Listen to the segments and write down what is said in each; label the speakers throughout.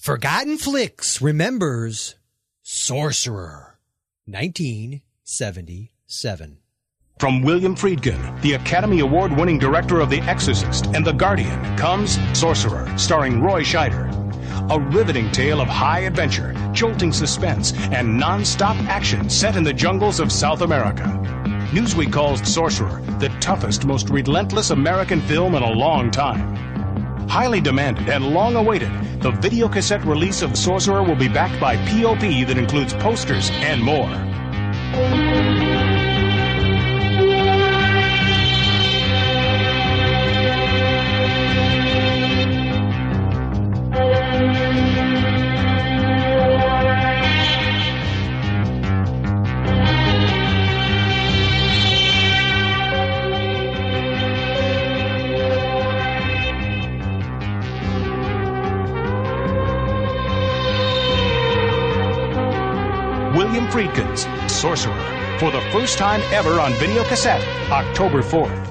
Speaker 1: Forgotten Flix remembers Sorcerer, 1977.
Speaker 2: From William Friedkin, the Academy Award winning director of The Exorcist and The Guardian, comes Sorcerer, starring Roy Scheider. A riveting tale of high adventure, jolting suspense, and non stop action set in the jungles of South America. Newsweek calls Sorcerer the toughest, most relentless American film in a long time. Highly demanded and long awaited, the video cassette release of Sorcerer will be backed by POP that includes posters and more. Friedkin's Sorcerer for the first time ever on video cassette, October 4th.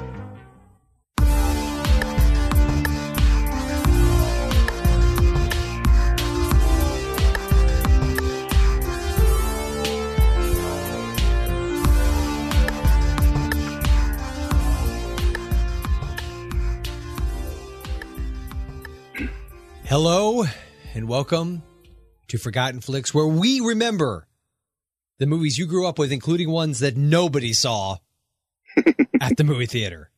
Speaker 1: Hello and welcome to Forgotten Flix, where we remember the movies you grew up with, including ones that nobody saw at the movie theater.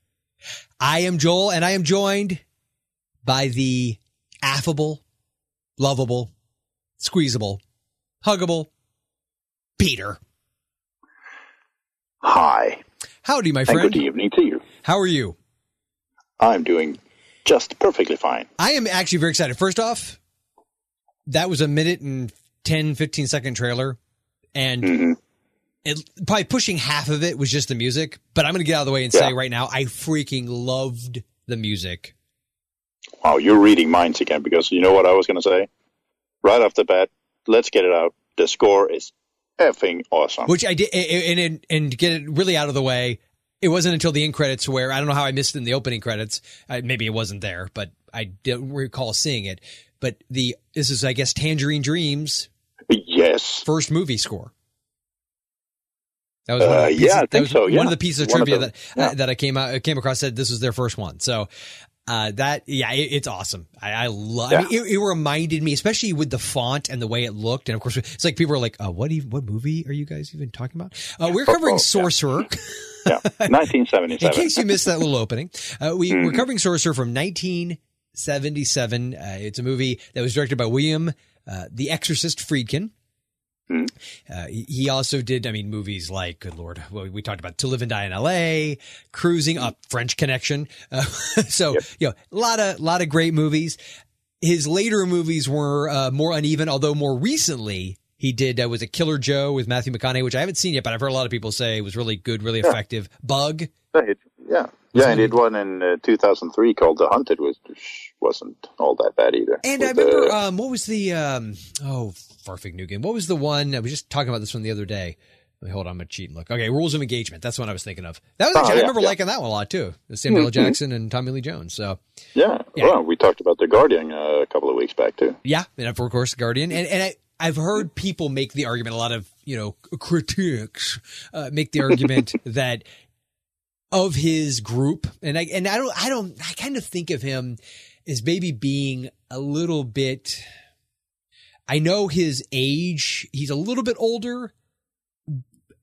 Speaker 1: I am Joel, and I am joined by the affable, lovable, squeezable, huggable Peter.
Speaker 3: Hi.
Speaker 1: Howdy, my
Speaker 3: And
Speaker 1: friend.
Speaker 3: good evening to you.
Speaker 1: How are you?
Speaker 3: I'm doing just perfectly fine.
Speaker 1: I am actually very excited. First off, that was a minute and 10, 15 second trailer. And
Speaker 3: Mhm.
Speaker 1: it, probably pushing half of it was just the music. But I'm going to get out of the way and
Speaker 3: Yeah.
Speaker 1: say right now, I freaking loved the music.
Speaker 3: Wow, you're reading minds again because you know what I was going to say? Right off the bat, let's get it out. The score is effing awesome.
Speaker 1: Which I did, and, and, and get it really out of the way, it wasn't until the end credits where I don't know how I missed it in the opening credits. Uh, maybe it wasn't there, but I don't recall seeing it. But the this is, I guess, Tangerine Dream's
Speaker 3: yes.
Speaker 1: first movie score. That was one of
Speaker 3: Uh,
Speaker 1: the pieces,
Speaker 3: yeah, I think so,
Speaker 1: One of the pieces of
Speaker 3: One of
Speaker 1: trivia
Speaker 3: the-
Speaker 1: that
Speaker 3: yeah.
Speaker 1: uh, that I came out came across said this was their first one. So uh, that yeah, it, it's awesome. I, I love. I mean, it, it reminded me, especially with the font and the way it looked, and of course, it's like people are like, uh, "What even? What movie are you guys even talking about?" Uh, we're covering
Speaker 3: Oh, yeah.
Speaker 1: Sorcerer.
Speaker 3: Yeah.
Speaker 1: In
Speaker 3: 1977.
Speaker 1: case you missed that little opening, uh, we,
Speaker 3: Mm-hmm.
Speaker 1: we're covering Sorcerer from 1977. Uh, it's a movie that was directed by William, uh, The Exorcist Friedkin.
Speaker 3: Mhm.
Speaker 1: Uh, he he also did, I mean, movies like, good lord, well, we talked about To Live and Die in L.A., Cruising, Up, French Connection. Uh, so,
Speaker 3: Yep.
Speaker 1: you know, a lot of, lot of great movies. His later movies were uh, more uneven, although more recently he did uh, was a Killer Joe with Matthew McConaughey, which I haven't seen yet, but I've heard a lot of people say was really good, really effective. Bug,
Speaker 3: Yeah, yeah. Yeah, and did one in uh, 2003 called The Hunted, which wasn't all that bad either.
Speaker 1: And I remember,
Speaker 3: uh,
Speaker 1: um, what was the, um, oh, Farfig game. What was the one? I was just talking about this one the other day. Hold on, I'm going to cheat and look. Okay, Rules of Engagement. That's what I was thinking of. That was
Speaker 3: Oh,
Speaker 1: actually, I remember
Speaker 3: yeah.
Speaker 1: liking that one a lot too. Samuel L.
Speaker 3: Mhm.
Speaker 1: Jackson and Tommy Lee Jones. So,
Speaker 3: yeah.
Speaker 1: yeah.
Speaker 3: Well, we talked about The Guardian uh, a couple of weeks back, too.
Speaker 1: yeah, and of course, Guardian. And, and I, I've heard people make the argument, a lot of, you know, critics uh, make the argument that of his group, and I, and I don't, I don't, I kind of think of him as maybe being a little bit, I know his age, he's a little bit older,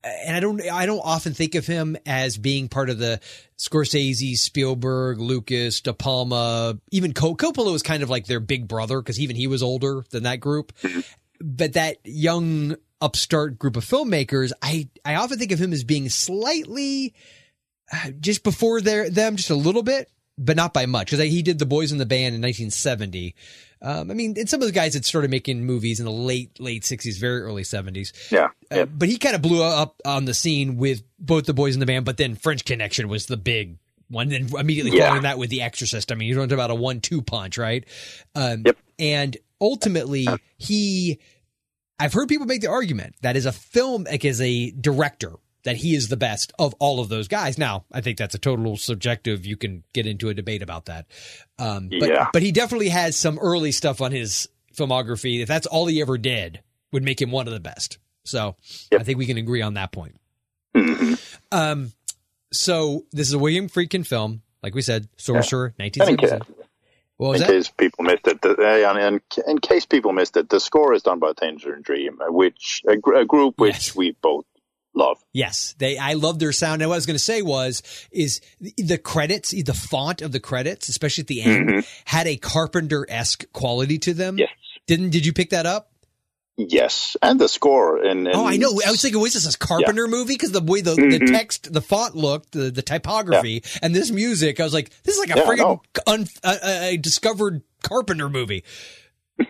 Speaker 1: and I don't, I don't often think of him as being part of the Scorsese, Spielberg, Lucas, De Palma, even Co- Coppola was kind of like their big brother because even he was older than that group. But that young upstart group of filmmakers, I, I often think of him as being slightly uh, just before their them, just a little bit, but not by much. Because he did The Boys in the Band in 1970. Um, I mean, and some of the guys that started making movies in the late late 60s, very early 70s.
Speaker 3: Yeah.
Speaker 1: Uh, but he kind of blew up on the scene with both the boys in the band, but then French Connection was the big one. Then immediately
Speaker 3: Yeah.
Speaker 1: following that with The Exorcist. I mean, you're talking about a one-two punch, right? Um,
Speaker 3: Yep.
Speaker 1: And ultimately, he, I've heard people make the argument that as a film, like as a director, that he is the best of all of those guys. Now, I think that's a total subjective. You can get into a debate about that. Um, but,
Speaker 3: Yeah.
Speaker 1: but he definitely has some early stuff on his filmography, if that's all he ever did, would make him one of the best. So
Speaker 3: Yep.
Speaker 1: I think we can agree on that point.
Speaker 3: Mhm.
Speaker 1: Um, so this is a William Friedkin film, like we said, Sorcerer,
Speaker 3: in, ca-
Speaker 1: 1977. What was
Speaker 3: in
Speaker 1: that?
Speaker 3: case people missed it, the, in, in case people missed it, the score is done by Tangerine Dream, which a, a group which
Speaker 1: Yes.
Speaker 3: we both love.
Speaker 1: Yes, they. I love their sound. And what I was going to say was, is the- the credits, the font of the credits, especially at the end, had a Carpenter esque quality to them.
Speaker 3: Yes.
Speaker 1: Didn't? Did you pick that up?
Speaker 3: Yes, and the score. And, and
Speaker 1: Oh, I know. I was thinking, was this a Carpenter movie? Because the way the, the
Speaker 3: Mhm.
Speaker 1: text, the font looked, the, the typography, and this music, I was like, this is like a
Speaker 3: Yeah,
Speaker 1: friggin' un, uh, uh, discovered Carpenter movie.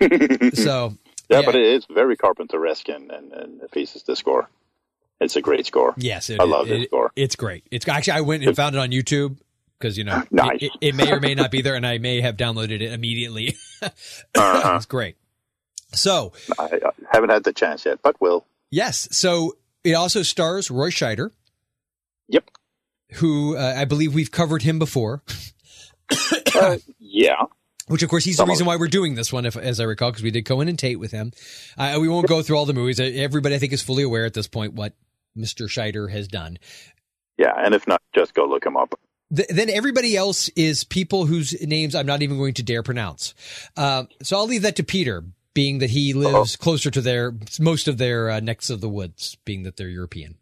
Speaker 3: So yeah,
Speaker 1: So
Speaker 3: but it is very Carpenter-esque, and, and, and it pieces the score. It's a great score.
Speaker 1: yes, it,
Speaker 3: I love
Speaker 1: it,
Speaker 3: score.
Speaker 1: It's great. It's actually I went and found it on YouTube because you know
Speaker 3: Nice.
Speaker 1: it, it, may or may not be there, and I may have downloaded it immediately.
Speaker 3: Uh-huh.
Speaker 1: it's great. So
Speaker 3: I, haven't had the chance yet, but will.
Speaker 1: yes, so it also stars Roy Scheider,
Speaker 3: Yep.
Speaker 1: who uh, I believe we've covered him before.
Speaker 3: Uh, yeah.
Speaker 1: Which, of course, he's the
Speaker 3: Some
Speaker 1: reason why we're doing this one, if, as I recall, because we did Cohen and Tate with him. Uh, we won't go through all the movies. Everybody, I think, is fully aware at this point what Mr. Scheider has done.
Speaker 3: Yeah, and if not, just go look him up.
Speaker 1: Th- then everybody else is people whose names I'm not even going to dare pronounce. Uh, so I'll leave that to Peter, being that he lives closer to their most of their uh, necks of the woods, being that they're European.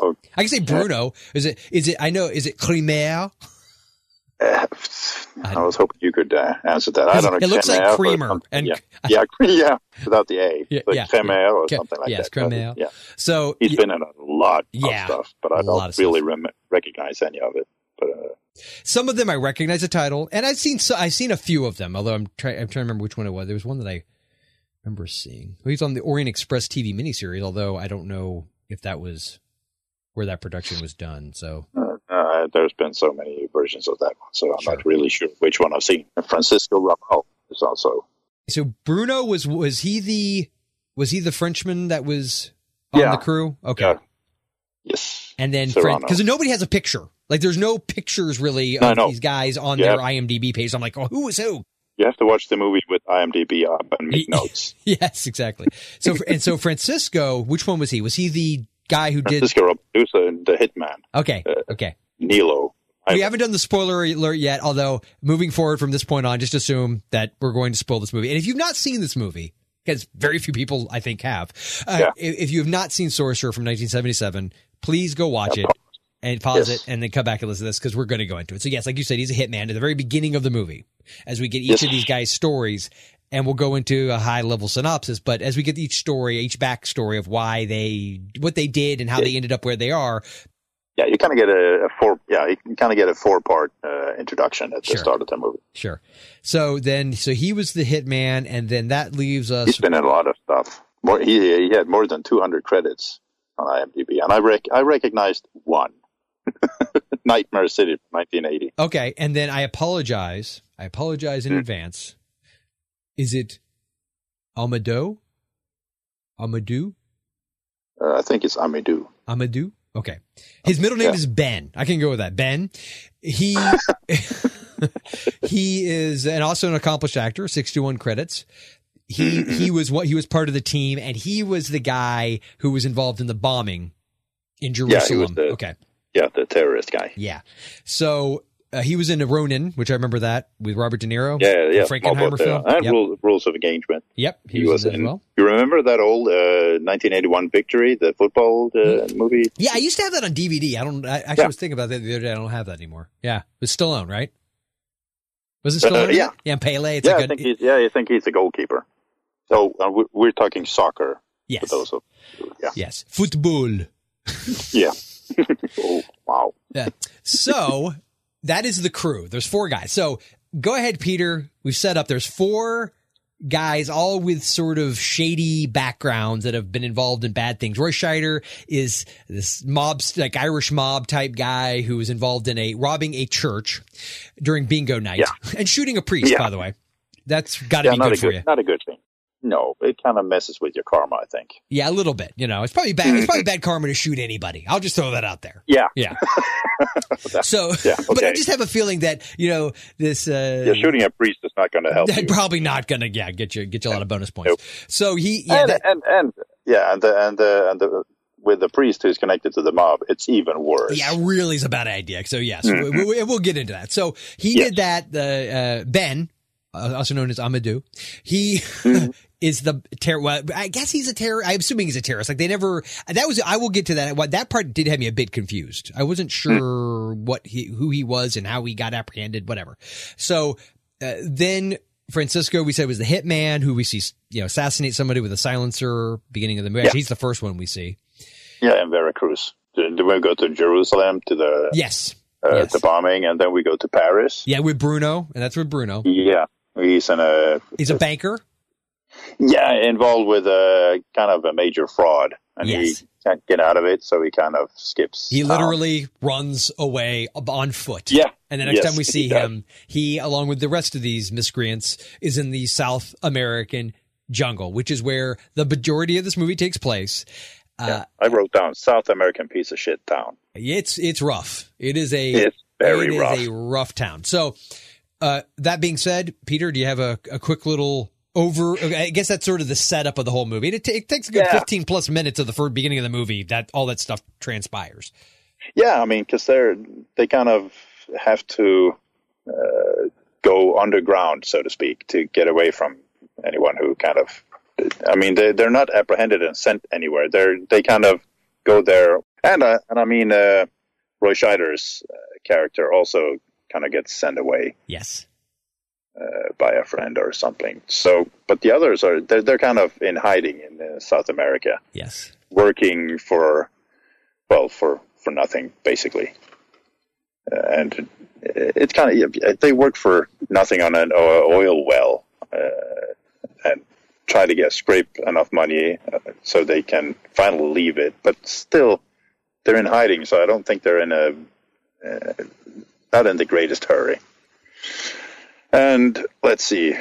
Speaker 3: Oh.
Speaker 1: I can say Bruno. Is it? Is it? I know. Is it Cremer?
Speaker 3: Uh, I was hoping you could uh, answer that. I don't know.
Speaker 1: It looks like creamer, and-
Speaker 3: yeah, yeah, yeah, without the A,
Speaker 1: Yeah,
Speaker 3: like
Speaker 1: yeah.
Speaker 3: Or something like
Speaker 1: yes,
Speaker 3: that.
Speaker 1: Cremere.
Speaker 3: Yeah,
Speaker 1: So
Speaker 3: he's
Speaker 1: y-
Speaker 3: been in a lot
Speaker 1: Yeah,
Speaker 3: of stuff, but I don't really rem- recognize any of it. But uh,
Speaker 1: Some of them I recognize the title, and I've seen so, I've seen a few of them. Although I'm trying I'm trying to remember which one it was. There was one that I remember seeing. He's on the Orient Express TV miniseries, although I don't know if that was where that production was done. So
Speaker 3: uh, there's been so many versions of that one, so I'm
Speaker 1: Sure.
Speaker 3: not really sure which one I've seen. And Francisco Rabal is also
Speaker 1: so Bruno was was he the was he the Frenchman that was on
Speaker 3: Yeah.
Speaker 1: the crew? Okay.
Speaker 3: Yeah. yes,
Speaker 1: And then because nobody has a picture. Like there's no pictures really of
Speaker 3: no.
Speaker 1: these guys on
Speaker 3: Yeah.
Speaker 1: their IMDb page. I'm like, oh, who is who?
Speaker 3: you have to watch the movie with IMDb up and make notes.
Speaker 1: yes, exactly. So and so Francisco, which one was he? Was he the guy who did?
Speaker 3: Francisco Rapalusa and the Hitman
Speaker 1: Okay,
Speaker 3: Uh,
Speaker 1: okay.
Speaker 3: Nilo.
Speaker 1: We haven't done the spoiler alert yet, although moving forward from this point on, just assume that we're going to spoil this movie. And if you've not seen this movie, because very few people I think have, uh,
Speaker 3: Yeah.
Speaker 1: if, if you have not seen Sorcerer from 1977, please go watch
Speaker 3: Yeah,
Speaker 1: it and pause
Speaker 3: Yes.
Speaker 1: it and then come back and listen to this because we're going to go into it. So yes, like you said, he's a hitman at the very beginning of the movie as we get each
Speaker 3: Yes.
Speaker 1: of these guys' stories. And we'll go into a high level synopsis, but as we get each story, each backstory of why they, what they did and how they ended up where they are,
Speaker 3: Yeah, you kind of get a, a four. Yeah, you kind of get a four part uh, introduction at
Speaker 1: Sure.
Speaker 3: the start of the movie.
Speaker 1: Sure. So then, so he was the hitman, and then that leaves us.
Speaker 3: He's been in a lot of stuff. More, he he had more than 200 credits on IMDb, and I rec- I recognized one. Nightmare City, from 1980.
Speaker 1: Okay, and then I apologize. I apologize in
Speaker 3: Hmm.
Speaker 1: advance. Is it Amadou? Amadou?
Speaker 3: Uh, I think it's Amadou.
Speaker 1: Amadou? Okay. His middle name
Speaker 3: Yeah.
Speaker 1: is Ben. I can go with that. Ben. He he is and also an accomplished actor, 61 credits. He he was what he was part of the team and he was the guy who was involved in the bombing in
Speaker 3: Yeah,
Speaker 1: Jerusalem.
Speaker 3: the-
Speaker 1: okay.
Speaker 3: Yeah, the terrorist guy.
Speaker 1: Yeah. So uh, he was in a Ronin, which I remember that with Robert De Niro.
Speaker 3: Yeah, yeah.
Speaker 1: Frankenheimer film.
Speaker 3: uh, and
Speaker 1: Yep.
Speaker 3: Rule, Rules of Engagement.
Speaker 1: Yep. He,
Speaker 3: He
Speaker 1: was,
Speaker 3: was
Speaker 1: in, that
Speaker 3: in.
Speaker 1: as well.
Speaker 3: You remember that old uh, 1981 Victory, the football uh, movie?
Speaker 1: Yeah, I used to have that on DVD. I don't. I actually
Speaker 3: Yeah.
Speaker 1: was thinking about that the other day. I don't have that anymore. Yeah, it was Stallone, right? Was it
Speaker 3: Uh,
Speaker 1: Stallone? in
Speaker 3: yeah.
Speaker 1: yeah, and Pele. It's
Speaker 3: yeah,
Speaker 1: like
Speaker 3: I
Speaker 1: a,
Speaker 3: think he's. Yeah, I think he's the goalkeeper. So uh, we- we're talking soccer.
Speaker 1: yes,
Speaker 3: those of, yeah,
Speaker 1: yes, football.
Speaker 3: yeah. oh wow.
Speaker 1: Yeah. So that is the crew. There's four guys. So go ahead, Peter. We've set up. There's four guys, all with sort of shady backgrounds that have been involved in bad things. Roy Scheider is this mob, like Irish mob type guy who was involved in a robbing a church during bingo night
Speaker 3: Yeah.
Speaker 1: and shooting a priest.
Speaker 3: Yeah.
Speaker 1: By the way, that's got to
Speaker 3: Yeah,
Speaker 1: be good
Speaker 3: a
Speaker 1: for you.
Speaker 3: not a good thing. No, it kind of messes with your karma, I think.
Speaker 1: Yeah, a little bit. You know, it's probably bad. It's probably bad karma to shoot anybody. I'll just throw that out there.
Speaker 3: Yeah.
Speaker 1: Yeah. so,
Speaker 3: Yeah,
Speaker 1: but I just have a feeling that you know this. Uh,
Speaker 3: Yeah, shooting a priest is not going to help you.
Speaker 1: probably not gonna yeah get you get you a lot of bonus points.
Speaker 3: Nope.
Speaker 1: So he yeah
Speaker 3: and,
Speaker 1: that,
Speaker 3: and and yeah, and the, and the, and the, with the priest who's connected to the mob, it's even worse.
Speaker 1: yeah really is a bad idea. So yes,
Speaker 3: Mm-hmm.
Speaker 1: we, we, we'll get into that. So he
Speaker 3: Yes.
Speaker 1: did that. The uh, Ben, also known as Amadou, he.
Speaker 3: Mm-hmm.
Speaker 1: Is the terror? Well, I guess he's a terror. I'm assuming he's a terrorist. Like they never. That was. I will get to that. What that part did have me a bit confused. I wasn't
Speaker 3: Hmm.
Speaker 1: sure what he, who he was, and how he got apprehended. Whatever. So uh, then Francisco, we said was the hitman who we see, you know, assassinate somebody with a silencer. Beginning of the movie,
Speaker 3: Yeah.
Speaker 1: He's the first one we see.
Speaker 3: Yeah, in Veracruz. Then we go to Jerusalem to the
Speaker 1: Yes,
Speaker 3: uh,
Speaker 1: yes.
Speaker 3: the bombing, and then we go to Paris.
Speaker 1: yeah, with Bruno, and that's with Bruno.
Speaker 3: Yeah, he's in a
Speaker 1: He's a banker.
Speaker 3: yeah involved with a kind of a major fraud, and
Speaker 1: Yes.
Speaker 3: he can't get out of it, so he kind of skips.
Speaker 1: He
Speaker 3: town.
Speaker 1: literally runs away on foot.
Speaker 3: Yeah.
Speaker 1: And the next
Speaker 3: Yes,
Speaker 1: time we see
Speaker 3: does.
Speaker 1: him, he, along with the rest of these miscreants, is in the South American jungle, which is where the majority of this movie takes place. Uh,
Speaker 3: I wrote down South American piece of shit town.
Speaker 1: It's it's rough. It is a
Speaker 3: It's very
Speaker 1: it is
Speaker 3: rough.
Speaker 1: a rough town. So, uh, that being said, Peter, do you have a, a quick little over? I guess that's sort of the setup of the whole movie. It, ta- it takes a good
Speaker 3: Yeah.
Speaker 1: fifteen plus minutes of the first beginning of the movie that all that stuff transpires.
Speaker 3: Yeah, I mean, because they're they kind of have to uh, go underground, so to speak, to get away from anyone who kind of. I mean, they they're not apprehended and sent anywhere. They're they kind of go there, and uh, and I mean, uh, Roy Scheider's uh, character also kind of gets sent away
Speaker 1: Yes.
Speaker 3: uh, by a friend or something. So, but the others are they're they're kind of in hiding in uh, South America,
Speaker 1: Yes.
Speaker 3: working for well for for nothing basically uh, and it's kind of they work for nothing on an oil well uh, and try to get scrape enough money uh, so they can finally leave it but still they're in hiding so i don't think they're in a uh, not in the greatest hurry and let's see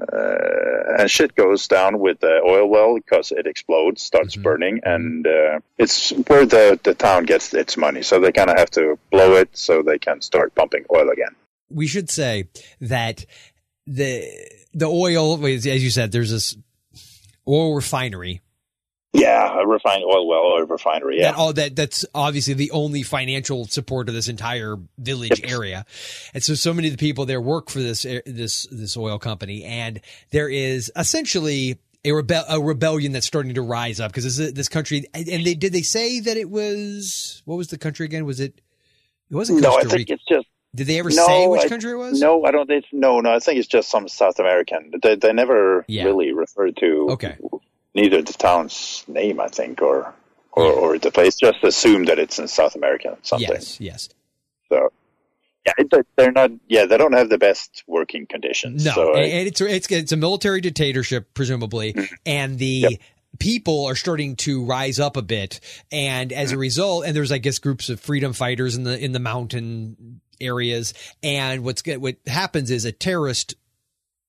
Speaker 3: uh, and shit goes down with the oil well because it explodes, starts burning, and uh, it's where the, the town gets its money. So they kind of have to blow it so they can start pumping oil again.
Speaker 1: we should say that the the oil, as you said, there's this oil refinery.
Speaker 3: Yeah, a refined oil well or refinery. Yeah,
Speaker 1: That all that that's obviously the only financial support of this entire village
Speaker 3: Yes.
Speaker 1: area, and so so many of the people there work for this eh, this this oil company, and there is essentially. A, rebel, a rebellion that's starting to rise up because this, this country and they did they say that it was what was the country again was it it wasn't
Speaker 3: no,
Speaker 1: Costa
Speaker 3: I think
Speaker 1: Rica
Speaker 3: it's just
Speaker 1: did they ever
Speaker 3: no,
Speaker 1: say which
Speaker 3: I-
Speaker 1: country it was
Speaker 3: no. I don't. It's, no, no. I think it's just some South American. They they never
Speaker 1: Yeah.
Speaker 3: really referred to
Speaker 1: Okay.
Speaker 3: Neither the town's name, I think, or or, or the place. Just assume that it's in South America. Something.
Speaker 1: yes yes
Speaker 3: So yeah, it, they're not. Yeah, they don't have the best working conditions.
Speaker 1: No,
Speaker 3: so,
Speaker 1: and it's it's it's a military dictatorship, presumably, and the
Speaker 3: Mm-hmm. Yep.
Speaker 1: people are starting to rise up a bit, and as
Speaker 3: Mm-hmm.
Speaker 1: a result, and there's I guess groups of freedom fighters in the in the mountain areas, and what's what happens is a terrorist.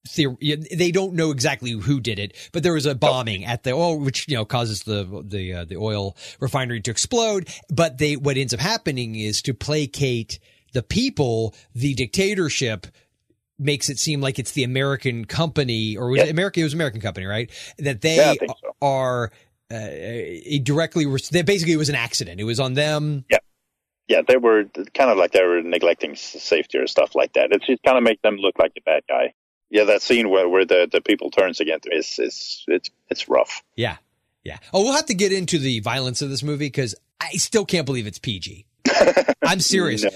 Speaker 1: Theory, they don't know exactly who did it, but there was a bombing at the oil, which you know causes the the uh, the oil refinery to explode. But they what ends up happening is to placate the people, the dictatorship makes it seem like it's the American company or was
Speaker 3: Yeah.
Speaker 1: it America? It was American company, right? That they
Speaker 3: Yeah, so.
Speaker 1: are uh, directly. That basically it was an accident. It was on them.
Speaker 3: yeah, yeah. they were kind of like they were neglecting safety or stuff like that. It just kind of make them look like the bad guy. Yeah, that scene where, where the, the people turns against them is is it's it's rough.
Speaker 1: Yeah, yeah. Oh, we'll have to get into the violence of this movie because I still can't believe it's PG. I'm serious.
Speaker 3: No,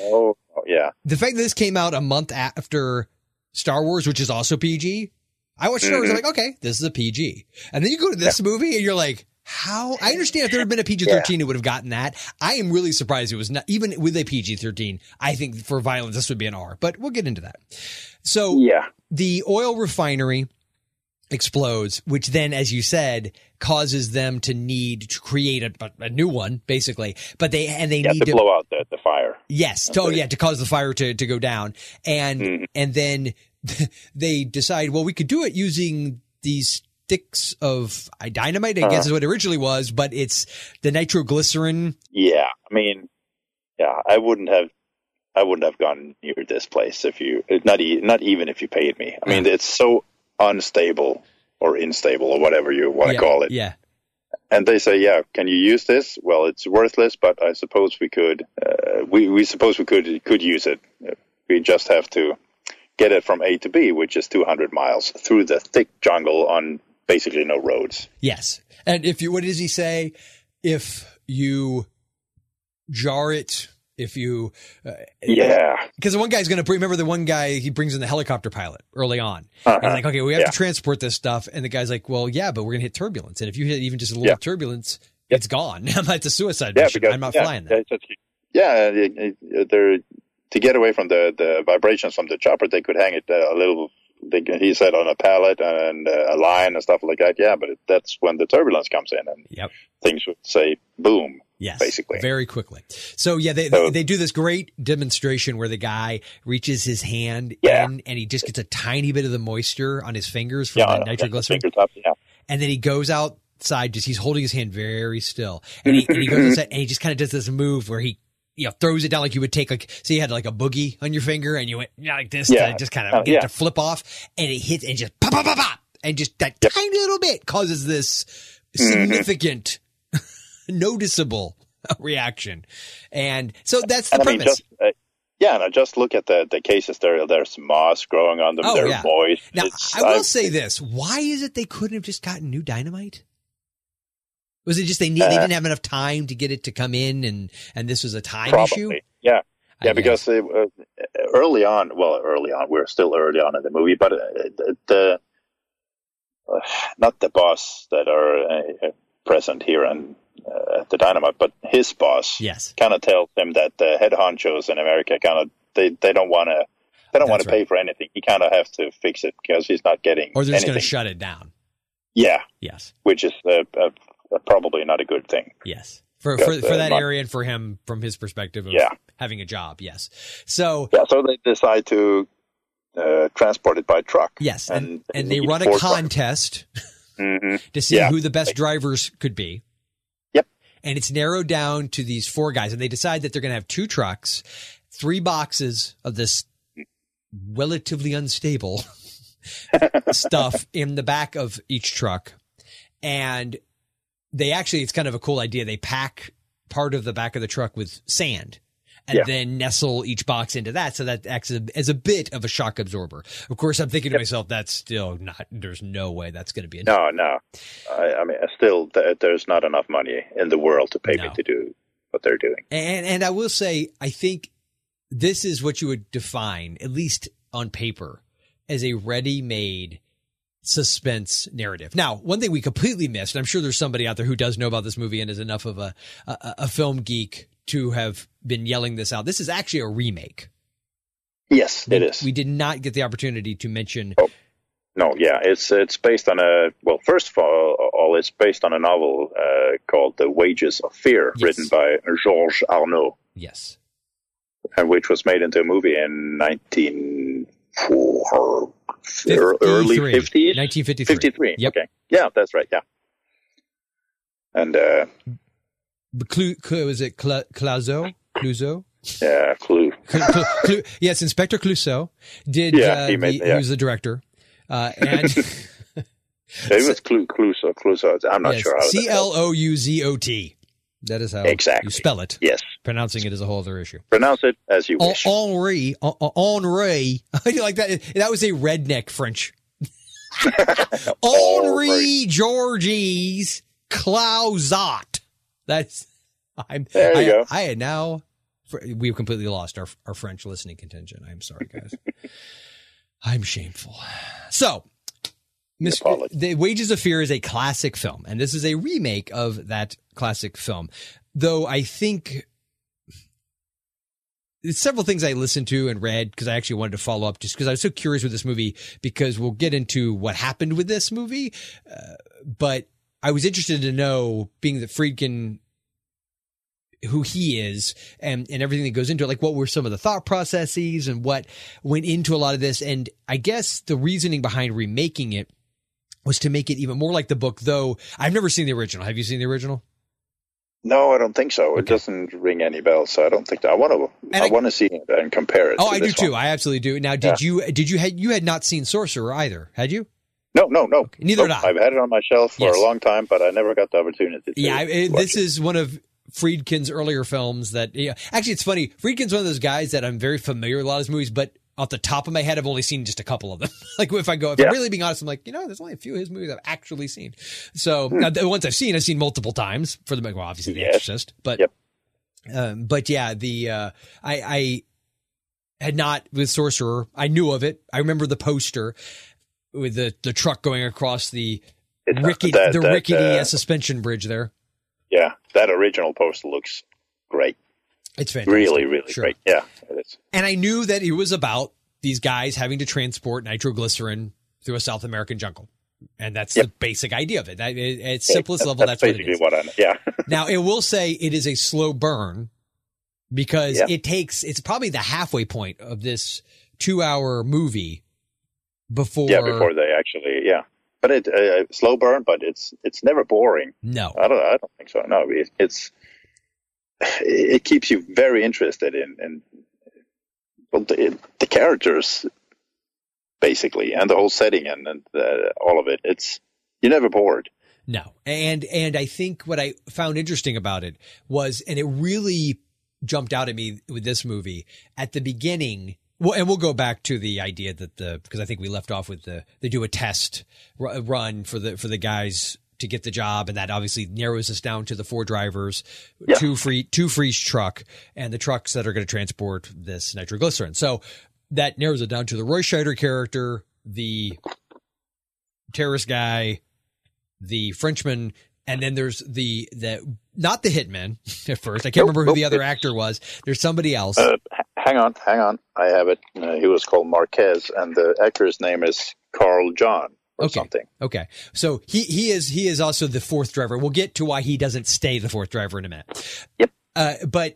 Speaker 3: oh, yeah,
Speaker 1: The fact that this came out a month after Star Wars, which is also PG, I watched Star Wars. I'm mm-hmm. like, okay, this is a PG, and then you go to this movie and you're like. How I understand if there had been a PG thirteen, it would have gotten that. I am really surprised it was not even with a PG thirteen. I think for violence, this would be an R, but we'll get into that. So
Speaker 3: yeah,
Speaker 1: the oil refinery explodes, which then, as you said, causes them to need to create a, a new one, basically. But they and they
Speaker 3: yeah.
Speaker 1: need
Speaker 3: To
Speaker 1: to
Speaker 3: blow out the, the fire.
Speaker 1: Yes. To, oh, yeah, to cause the fire to, to go down. And,
Speaker 3: Mhm.
Speaker 1: and then they decide, well, we could do it using these sticks of uh, dynamite. I guess is what it originally was, but it's the nitroglycerin.
Speaker 3: Yeah, I mean, yeah, I wouldn't have, I wouldn't have gone near this place if you, not e- not even if you paid me. I mean, it's so unstable or unstable or whatever you want to
Speaker 1: yeah,
Speaker 3: call it.
Speaker 1: Yeah.
Speaker 3: And they say, yeah, can you use this? Well, it's worthless, but I suppose we could. Uh, we we suppose we could could use it. We just have to get it from A to B, which is 200 miles through the thick jungle on basically no roads.
Speaker 1: Yes. And if you, what does he say? If you jar it, if you, uh,
Speaker 3: Yeah,
Speaker 1: because the one guy's going to remember the one guy he brings in the helicopter pilot early on.
Speaker 3: Uh-huh.
Speaker 1: And like, okay, we have
Speaker 3: Yeah.
Speaker 1: to transport this stuff, and the guy's like, well, yeah, but we're going to hit turbulence, and if you hit even just a little
Speaker 3: Yeah.
Speaker 1: turbulence, it's gone. it's a suicide
Speaker 3: yeah,
Speaker 1: mission.
Speaker 3: because
Speaker 1: I'm not flying that.
Speaker 3: yeah, it- it- they're to get away from the the vibrations from the chopper. They could hang it uh, a little. They, he said on a pallet and uh, a line and stuff like that. Yeah, but it, that's when the turbulence comes in and
Speaker 1: Yep.
Speaker 3: things would say boom.
Speaker 1: Yes,
Speaker 3: basically.
Speaker 1: very quickly. So yeah, they
Speaker 3: So-
Speaker 1: they do this great demonstration where the guy reaches his hand
Speaker 3: Yeah.
Speaker 1: in and he just gets a tiny bit of the moisture on his fingers from
Speaker 3: Yeah,
Speaker 1: the nitroglycerin,
Speaker 3: Yeah,
Speaker 1: and then he goes outside. Just he's holding his hand very still, and he, and he goes outside and he just kind of does this move where he. You know, throws it down like you would take like, so you had like a boogie on your finger and you went you know, like this
Speaker 3: Yeah.
Speaker 1: to just kind of
Speaker 3: Uh,
Speaker 1: get it to flip off and it hits and just pop, pop, pop, pop. And just that tiny little bit causes this
Speaker 3: Mm-hmm.
Speaker 1: significant, noticeable reaction. And so that's the
Speaker 3: and I mean,
Speaker 1: premise.
Speaker 3: just uh, yeah, and I just look at the the cases. There, there's moss growing on them.
Speaker 1: Oh, yeah. Now,
Speaker 3: It's-
Speaker 1: I will
Speaker 3: I've-
Speaker 1: say this: Why is it they couldn't have just gotten new dynamite? Was it just they need, they
Speaker 3: Uh,
Speaker 1: didn't have enough time to get it to come in, and and this was a time
Speaker 3: probably,
Speaker 1: issue?
Speaker 3: yeah.
Speaker 1: I
Speaker 3: Yeah, because uh, uh, early on, well, early on, we're still early on in the movie, but uh, the, the uh, not the boss that are uh, present here and uh, at the Dynamite, but his boss
Speaker 1: yes,
Speaker 3: kind of tells him that the head honchos in America kind of they, they don't want to they don't want
Speaker 1: That's
Speaker 3: to pay for anything. He kind of has to fix it because he's not getting
Speaker 1: or they're just going to shut it down.
Speaker 3: yeah,
Speaker 1: Yes,
Speaker 3: which is uh, uh, probably not a good thing.
Speaker 1: yes. For for, for
Speaker 3: uh,
Speaker 1: that area and for him from his perspective of
Speaker 3: Yeah.
Speaker 1: having a job, yes. So
Speaker 3: Yeah, so they decide to uh, transport it by truck.
Speaker 1: yes, and and,
Speaker 3: and
Speaker 1: they run a contest
Speaker 3: hmm
Speaker 1: to see
Speaker 3: Yeah.
Speaker 1: who the best drivers could be.
Speaker 3: Yep.
Speaker 1: And it's narrowed down to these four guys, and they decide that they're going to have two trucks, three boxes of this relatively unstable stuff in the back of each truck. And they actually, it's kind of a cool idea. They pack part of the back of the truck with sand and
Speaker 3: Yeah.
Speaker 1: then nestle each box into that. So that acts as a, as a bit of a shock absorber. Of course, I'm thinking to myself, that's still not, there's no way that's going to be enough.
Speaker 3: No, no. I, I mean, still, th- there's not enough money in the world to pay
Speaker 1: No.
Speaker 3: me to do what they're doing.
Speaker 1: And and I will say, I think this is what you would define, at least on paper, as a ready-made suspense narrative. Now, one thing we completely missed, and I'm sure there's somebody out there who does know about this movie and is enough of a a, a film geek to have been yelling this out. This is actually a remake.
Speaker 3: Yes, it is.
Speaker 1: We did not get the opportunity to mention.
Speaker 3: Oh, no, yeah, it's it's based on a well. First of all, all it's based on a novel uh, called 'The Wages of Fear,"
Speaker 1: Yes.
Speaker 3: written by Georges Arnaud,
Speaker 1: Yes.
Speaker 3: and which was made into a movie in 1904, early
Speaker 1: 53.
Speaker 3: 50s,
Speaker 1: 1953.
Speaker 3: 53.
Speaker 1: Yep.
Speaker 3: Okay, yeah, that's right. Yeah, and uh,
Speaker 1: Clu, Clu, was it Cla, Clauseau? Clouseau?
Speaker 3: yeah, Clue.
Speaker 1: Cl- Cl- Cl- yes, Inspector Clouseau did.
Speaker 3: Yeah,
Speaker 1: uh,
Speaker 3: he made-
Speaker 1: the,
Speaker 3: yeah.
Speaker 1: he was the director, uh, and
Speaker 3: It was Clue, Cluso, Cluso. I'm not
Speaker 1: yes,
Speaker 3: sure how.
Speaker 1: C L O U Z O T. That is how
Speaker 3: Exactly.
Speaker 1: you spell it.
Speaker 3: Yes,
Speaker 1: Pronouncing it is a whole other issue.
Speaker 3: pronounce it as you wish.
Speaker 1: Henri, Henri, I like that. That was a redneck French. Henri Georges Clouzot. That's I'm.
Speaker 3: There you
Speaker 1: I,
Speaker 3: go.
Speaker 1: I had now. We've completely lost our our French listening contingent. I'm sorry, guys. I'm shameful. So. The Wages of Fear is a classic film, and this is a remake of that classic film. Though I think several things I listened to and read because I actually wanted to follow up just because I was so curious with this movie because we'll get into what happened with this movie. Uh, but I was interested to know, being that Friedkin, who he is and, and everything that goes into it, like what were some of the thought processes and what went into a lot of this. And I guess the reasoning behind remaking it was to make it even more like the book. Though I've never seen the original. Have you seen the original?
Speaker 3: No, I don't think so. It doesn't ring any bells. So I don't think that. I want to.
Speaker 1: And
Speaker 3: I,
Speaker 1: I-
Speaker 3: want to see it and compare it.
Speaker 1: Oh, I do too.
Speaker 3: one.
Speaker 1: I absolutely do. Now, did you did you had you had not seen Sorcerer either? Had you?
Speaker 3: No, no, no.
Speaker 1: Neither
Speaker 3: Nope.
Speaker 1: did I.
Speaker 3: I've had it on my shelf for
Speaker 1: Yes.
Speaker 3: a long time, but I never got the opportunity. To
Speaker 1: Yeah, I, this
Speaker 3: it.
Speaker 1: is one of Friedkin's earlier films that. Yeah, actually, it's funny. Friedkin's one of those guys that I'm very familiar with a lot of his movies, but off the top of my head, I've only seen just a couple of them. like if I go, if
Speaker 3: Yeah.
Speaker 1: I'm really being honest, I'm like, you know, there's only a few of his movies I've actually seen. So
Speaker 3: Hmm.
Speaker 1: the ones I've seen, I've seen multiple times for the well, obviously The
Speaker 3: Yes.
Speaker 1: Exorcist, but
Speaker 3: Yep.
Speaker 1: um, but yeah, the uh, I, I had not with Sorcerer. I knew of it. I remember the poster with the the truck going across the
Speaker 3: It's-
Speaker 1: rickety
Speaker 3: that-
Speaker 1: the
Speaker 3: that,
Speaker 1: rickety
Speaker 3: uh,
Speaker 1: uh, suspension bridge there.
Speaker 3: yeah, that original poster looks great.
Speaker 1: It's fantastic.
Speaker 3: Really, really
Speaker 1: Sure.
Speaker 3: great. Yeah.
Speaker 1: And I knew that it was about these guys having to transport nitroglycerin through a South American jungle. And that's
Speaker 3: Yep.
Speaker 1: the basic idea of it. That- it- At simplest
Speaker 3: That-
Speaker 1: level, that's, what it
Speaker 3: basically
Speaker 1: is.
Speaker 3: what I know. Yeah,
Speaker 1: Now, it will say it is a slow burn because it takes, it's probably the halfway point of this two hour movie before.
Speaker 3: yeah. Before they actually, yeah. But it uh, slow burn, but it's it's never boring.
Speaker 1: No.
Speaker 3: I don't. I don't think so. No, it, it's it keeps you very interested in in well, the, the characters basically and the whole setting and, and uh, all of it. It's you're never bored.
Speaker 1: No. And and I think what I found interesting about it was and it really jumped out at me with this movie at the beginning well, and we'll go back to the idea that the because I think we left off with the they do a test ru- run for the for the guys to get the job, and that obviously narrows us down to the four drivers,
Speaker 3: Yeah.
Speaker 1: two free two for each truck, and the trucks that are going to transport this nitroglycerin. So that narrows it down to the Roy Scheider character, the terrorist guy, the Frenchman, and then there's the the not the hitman at first. I can't
Speaker 3: Nope,
Speaker 1: remember who
Speaker 3: nope,
Speaker 1: the other actor was. There's somebody else.
Speaker 3: Uh, hang on, hang on. I have it. Uh, he was called Marquez, and the actor's name is Karl John or
Speaker 1: Okay.
Speaker 3: something.
Speaker 1: Okay, so he he is he is also the fourth driver. We'll get to why he doesn't stay the fourth driver in a minute.
Speaker 3: Yep.
Speaker 1: Uh, but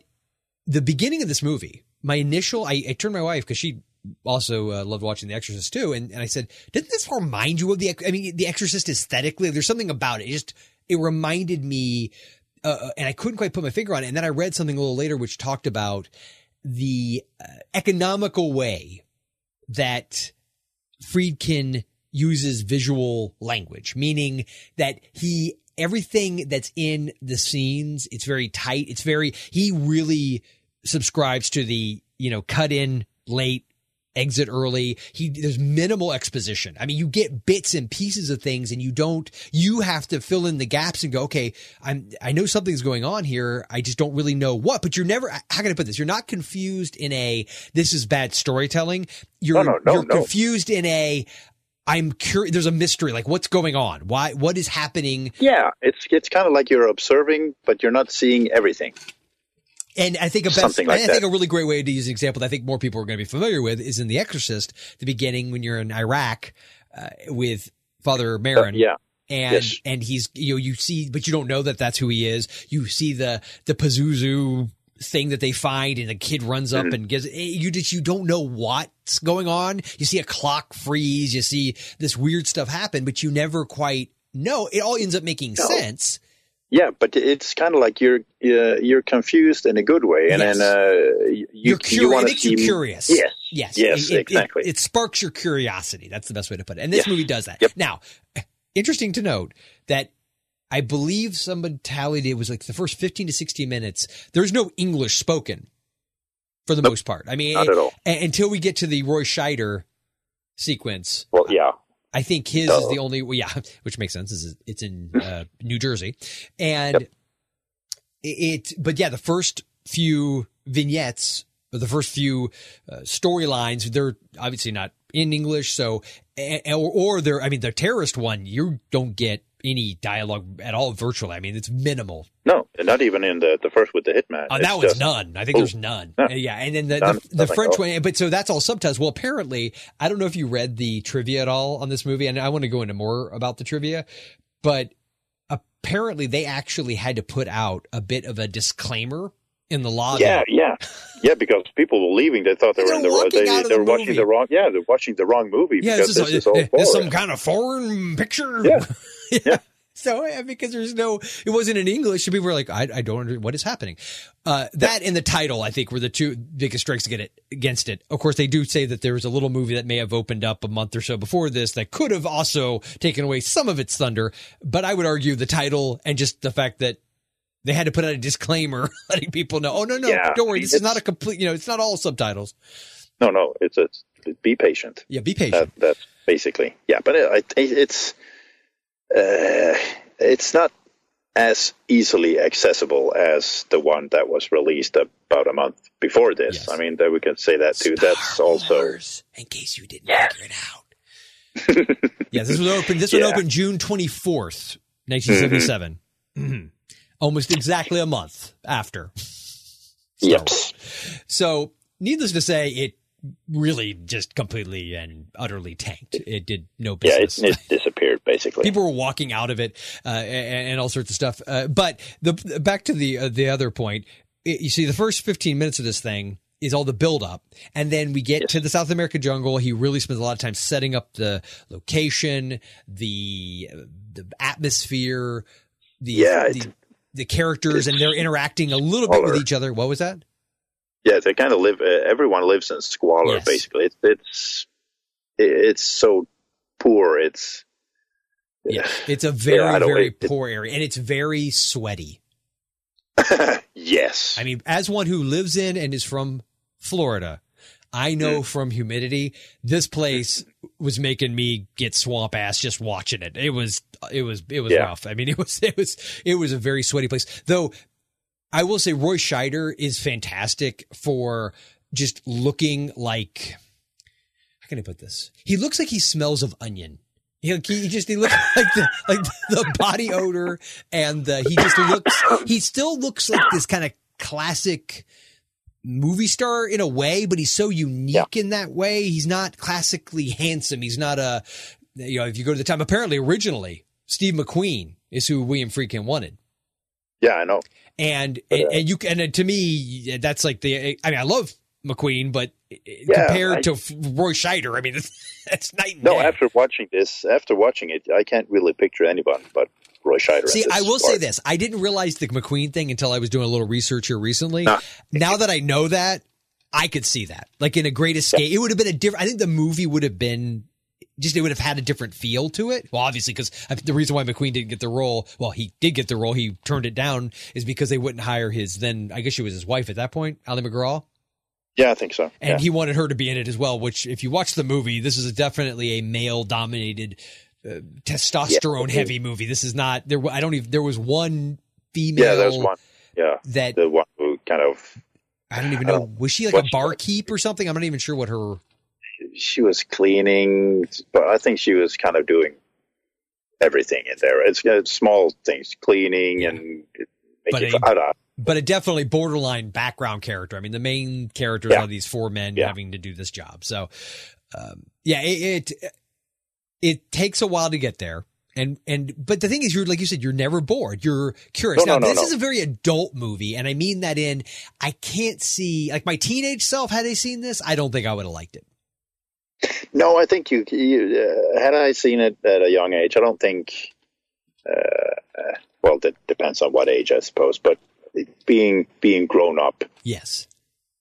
Speaker 1: the beginning of this movie, my initial, I, I turned my wife because she also uh, loved watching The Exorcist too, and, and I said, "Didn't this remind you of the? I mean, The Exorcist aesthetically, there's something about it. It just it reminded me." Uh, and I couldn't quite put my finger on it. And then I read something a little later which talked about the uh, economical way that Friedkin uses visual language, meaning that he everything that's in the scenes, it's very tight. It's very he really subscribes to the, you know, cut in late, exit early. He there's minimal exposition. I mean, you get bits and pieces of things and you don't you have to fill in the gaps and go, okay, I'm I know something's going on here. I just don't really know what. But you're never how can I put this? You're not confused in a this is bad storytelling. You're
Speaker 3: No, no, no,
Speaker 1: you're confused in a I'm curious. There's a mystery. Like, what's going on? Why? What is happening?
Speaker 3: Yeah, it's it's kind of like you're observing, but you're not seeing everything.
Speaker 1: And I think a best,
Speaker 3: like
Speaker 1: I think a really great way to use an example that I think more people are going to be familiar with is in The Exorcist, the beginning when you're in Iraq uh, with Father Merrin.
Speaker 3: Uh, yeah,
Speaker 1: And
Speaker 3: Yes.
Speaker 1: and he's you know you see, but you don't know that that's who he is. You see the the Pazuzu thing that they find, and the kid runs
Speaker 3: Mm-hmm.
Speaker 1: up and gives. You just you don't know what's going on. You see a clock freeze. You see this weird stuff happen, but you never quite know. It all ends up making
Speaker 3: No.
Speaker 1: sense.
Speaker 3: yeah, but it's kind of like you're uh, you're confused in a good way, and
Speaker 1: Yes.
Speaker 3: then uh, you,
Speaker 1: You're
Speaker 3: you
Speaker 1: curious.
Speaker 3: Want to
Speaker 1: makes you curious.
Speaker 3: Yes,
Speaker 1: Yes.
Speaker 3: Yes,
Speaker 1: It-
Speaker 3: exactly.
Speaker 1: It, it sparks your curiosity. That's the best way to put it. And this
Speaker 3: Yeah.
Speaker 1: movie does that.
Speaker 3: Yep.
Speaker 1: Now, interesting to note that I believe somebody tallied it was like the first 15 to 16 minutes. There's no English spoken for the most part. I mean,
Speaker 3: Not at all.
Speaker 1: until we get to the Roy Scheider sequence.
Speaker 3: Well, yeah,
Speaker 1: I think his is the only, well, yeah, which makes sense. Is it's in uh, New Jersey, and
Speaker 3: Yep.
Speaker 1: it. But yeah, the first few vignettes, or the first few uh, storylines, they're obviously not in English. So, or, or they're, I mean, the terrorist one, you don't get any dialogue at all virtually. I mean, it's minimal.
Speaker 3: no, not even in the the first with the hitman.
Speaker 1: Uh,
Speaker 3: It's
Speaker 1: that one's
Speaker 3: just-
Speaker 1: none. I think
Speaker 3: Oh.
Speaker 1: there's none.
Speaker 3: No.
Speaker 1: Yeah, and then the
Speaker 3: None.
Speaker 1: the, the French one. But so that's all subtitles. Well, apparently, I don't know if you read the trivia at all on this movie, and I want to go into more about the trivia. But apparently, they actually had to put out a bit of a disclaimer in the lobby.
Speaker 3: Yeah, yeah, yeah. Because people were leaving, they thought they were in the
Speaker 1: walking
Speaker 3: they, they
Speaker 1: the
Speaker 3: were watching
Speaker 1: movie.
Speaker 3: the wrong. Yeah, they're watching the wrong movie
Speaker 1: Yeah,
Speaker 3: because
Speaker 1: this,
Speaker 3: this,
Speaker 1: is,
Speaker 3: is all
Speaker 1: is this some kind of foreign picture.
Speaker 3: Yeah. Yeah.
Speaker 1: So because there's no, it wasn't in English. People were like, I, I don't understand what is happening. Uh, that and the title, I think, were the two biggest strikes against it. Against it, of course, they do say that there was a little movie that may have opened up a month or so before this that could have also taken away some of its thunder. But I would argue the title and just the fact that they had to put out a disclaimer letting people know, oh no, no,
Speaker 3: Yeah,
Speaker 1: don't worry, this is not a complete, you know, it's not all subtitles.
Speaker 3: No, no, it's a be patient.
Speaker 1: Yeah, be patient.
Speaker 3: That, that's basically yeah. But it, it, it's uh, it's not as easily accessible as the one that was released about a month before this.
Speaker 1: Yes.
Speaker 3: I mean, that we can say that too. That's also
Speaker 1: in case you didn't figure it out. yeah, this was open. This one
Speaker 3: Yeah.
Speaker 1: opened June twenty fourth, nineteen seventy seven. Mhm. Almost exactly a month after. Star
Speaker 3: yep.
Speaker 1: So, needless to say, it really just completely and utterly tanked. It did no
Speaker 3: Yeah,
Speaker 1: business.
Speaker 3: it, it disappeared basically.
Speaker 1: People were walking out of it uh, and, and all sorts of stuff. Uh, but the back to the uh, the other point, it, you see, the first fifteen minutes of this thing is all the build up, and then we get
Speaker 3: Yes.
Speaker 1: to the South America jungle. He really spends a lot of time setting up the location, the the atmosphere, the
Speaker 3: Yeah,
Speaker 1: the, the characters, and they're interacting a little bit with each other. What was that?
Speaker 3: yeah, they kind of live. Uh, everyone lives in squalor
Speaker 1: Yes.
Speaker 3: basically. It's it's it's so poor. It's
Speaker 1: Yeah, it's a very
Speaker 3: don't-
Speaker 1: very
Speaker 3: it-
Speaker 1: poor area, and it's very sweaty.
Speaker 3: yes.
Speaker 1: I mean, as one who lives in and is from Florida, I know mm. from humidity, this place was making me get swamp ass just watching it. It was, it was, it was
Speaker 3: Yeah.
Speaker 1: rough. I mean, it was, it was, it was a very sweaty place. Though I will say Roy Scheider is fantastic for just looking like, how can I put this? He looks like he smells of onion. He, he just he looks like the like the body odor and the, he just looks he still looks like this kind of classic movie star in a way, but he's so unique in that way. He's not classically handsome. He's not a you know if you go to the time apparently originally Steve McQueen is who William Friedkin wanted.
Speaker 3: yeah, I know.
Speaker 1: And and, and you and to me that's like the I mean I love McQueen, but uh,
Speaker 3: Yeah,
Speaker 1: compared
Speaker 3: I-
Speaker 1: to Roy Scheider, I mean that's, that's night and
Speaker 3: No,
Speaker 1: day.
Speaker 3: after watching this, after watching it, I can't really picture anyone but Roy Scheider.
Speaker 1: See, I will say this. I didn't realize the McQueen thing until I was doing a little research here recently.
Speaker 3: Nah.
Speaker 1: Now that I know that, I could see that. Like in a great escape, it would have been a different, I think the movie would have been just, it would have had a different feel to it. Well, obviously, because uh, the reason why McQueen didn't get the role, well, he did get the role, he turned it down, is because they wouldn't hire his then, I guess she was his wife at that point, Ali MacGraw.
Speaker 3: Yeah, I think so.
Speaker 1: And
Speaker 3: yeah.
Speaker 1: he wanted her to be in it as well, which if you watch the movie, this is definitely a male dominated, uh, testosterone heavy movie. This is not there. I don't even, there was one female
Speaker 3: yeah, there's one. Yeah,
Speaker 1: that
Speaker 3: the one who kind of
Speaker 1: I don't even know.
Speaker 3: Oh,
Speaker 1: Was she like a barkeep or something? I'm not even sure what her.
Speaker 3: she was cleaning, but I think she was kind of doing everything in there. It's uh, small things, cleaning and
Speaker 1: But
Speaker 3: making.
Speaker 1: a-
Speaker 3: I don't-
Speaker 1: But a definitely borderline background character. I mean, the main characters
Speaker 3: Yeah.
Speaker 1: are these four men
Speaker 3: Yeah.
Speaker 1: having to do this job. So, um, yeah, it, it it takes a while to get there. And and but the thing is, you're like you said, you're never bored. You're curious.
Speaker 3: No,
Speaker 1: now,
Speaker 3: no, no,
Speaker 1: this is a very adult movie, and I mean that in I can't see like my teenage self. Had they seen this, I don't think I would have liked it.
Speaker 3: No, I think you. you uh, had I seen it at a young age, I don't think. Uh, uh, well, that depends on what age, I suppose. But being being grown up,
Speaker 1: Yes,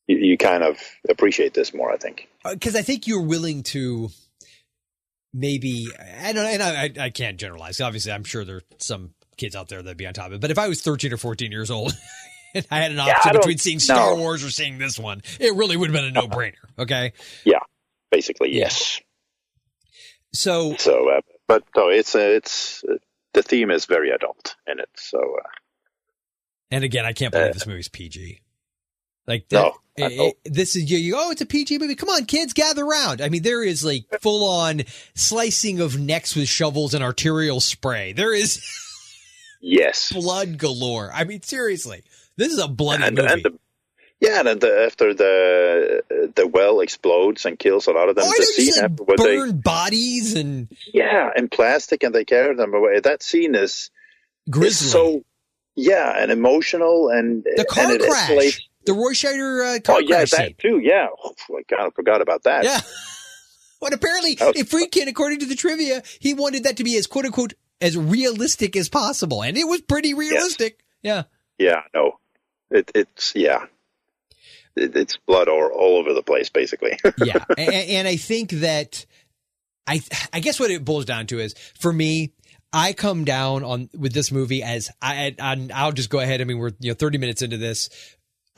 Speaker 3: you, you kind of appreciate this more. I think.
Speaker 1: because Uh, I think you're willing to maybe I don't and I, I can't generalize. Obviously, I'm sure there are some kids out there that'd be on top of it. But if I was 13 or 14 years old and I had an option
Speaker 3: don't-
Speaker 1: between seeing Star
Speaker 3: no.
Speaker 1: Wars or seeing this one, it really would have been a no brainer. Okay,
Speaker 3: Yeah, basically yes.
Speaker 1: so
Speaker 3: So, uh, but no, it's uh, it's uh, the theme is very adult in it. So uh,
Speaker 1: and again, I can't believe uh, this movie's PG. Like that,
Speaker 3: I
Speaker 1: it- it- this is you, you. Oh, it's a PG movie. Come on, kids, gather around. I mean, there is like full on slicing of necks with shovels and arterial spray. There is.
Speaker 3: yes,
Speaker 1: blood galore. I mean, seriously, this is a bloody
Speaker 3: and,
Speaker 1: movie.
Speaker 3: and the, yeah, and the, after the the well explodes and kills a lot of them,
Speaker 1: oh,
Speaker 3: the scene when they
Speaker 1: burn bodies and
Speaker 3: yeah, in plastic and they carry them away. That scene is, is
Speaker 1: grisly.
Speaker 3: so yeah, and emotional, and
Speaker 1: The car
Speaker 3: and
Speaker 1: crash.
Speaker 3: escalates-
Speaker 1: The Roy Scheider uh, car
Speaker 3: Oh yeah,
Speaker 1: crash
Speaker 3: that too. Yeah, oh, I kind of forgot about that.
Speaker 1: Yeah. But apparently,
Speaker 3: was-
Speaker 1: if Friedkin, according to the trivia, he wanted that to be as quote unquote as realistic as possible, and it was pretty realistic. Yeah.
Speaker 3: Yeah, no, it, it's yeah, it, it's blood all, all over the place, basically.
Speaker 1: yeah, and, and I think that I I guess what it boils down to is for me. I come down on with this movie as I, I I'll just go ahead. I mean, we're you know 30 minutes into this.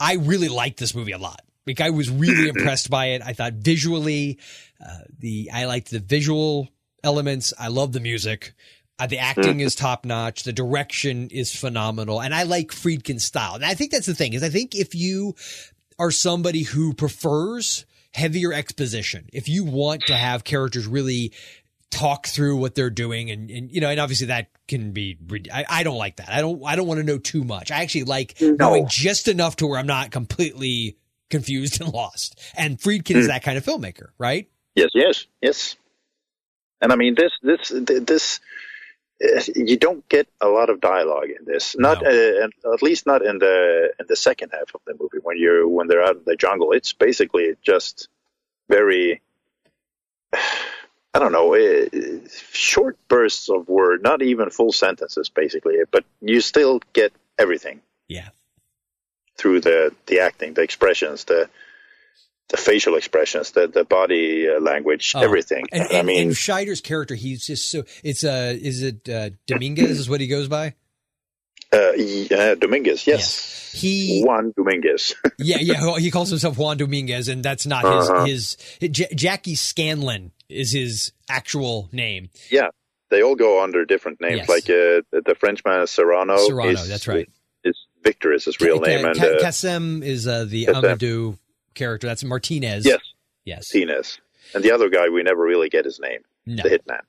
Speaker 1: I really liked this movie a lot. Like I was really impressed by it. I thought visually, uh, the I liked the visual elements. I love the music. Uh, the acting is top notch. The direction is phenomenal, and I like Friedkin's style. And I think that's the thing is I think if you are somebody who prefers heavier exposition, if you want to have characters really talk through what they're doing and, and you know and obviously that can be I, I don't like that i don't i don't want to know too much i actually like knowing just enough to where i'm not completely confused and lost and friedkin is that kind of filmmaker right
Speaker 3: yes, yes, yes. And I mean, this, this, this. uh, You don't get a lot of dialogue in this. Not,
Speaker 1: No.
Speaker 3: uh, at least not in the in the second half of the movie when you're when they're out in the jungle. It's basically just very. I don't know, uh, short bursts of word, not even full sentences, basically, but you still get everything.
Speaker 1: yeah
Speaker 3: through the the acting, the expressions, the the facial expressions, the the body uh, language,
Speaker 1: Oh.
Speaker 3: everything.
Speaker 1: and,
Speaker 3: I mean,
Speaker 1: and Scheider's character he's just so it's uh is it uh dominguez is what he goes by
Speaker 3: uh, yeah, Dominguez, yes,
Speaker 1: he
Speaker 3: Juan Dominguez.
Speaker 1: yeah yeah he calls himself juan dominguez and that's not
Speaker 3: Uh-huh.
Speaker 1: his his J- jackie scanlon is his actual name
Speaker 3: yeah, they all go under different names.
Speaker 1: Yes.
Speaker 3: Like uh, the, Frenchman Serrano.
Speaker 1: Serrano,
Speaker 3: is-
Speaker 1: that's right.
Speaker 3: Is Victor is his real name,
Speaker 1: Ca-
Speaker 3: and uh,
Speaker 1: Kassem is uh, the
Speaker 3: Kassem.
Speaker 1: Amidou character. That's Martinez.
Speaker 3: yes,
Speaker 1: Yes.
Speaker 3: Martinez, and the other guy we never really get his name,
Speaker 1: No.
Speaker 3: the hitman.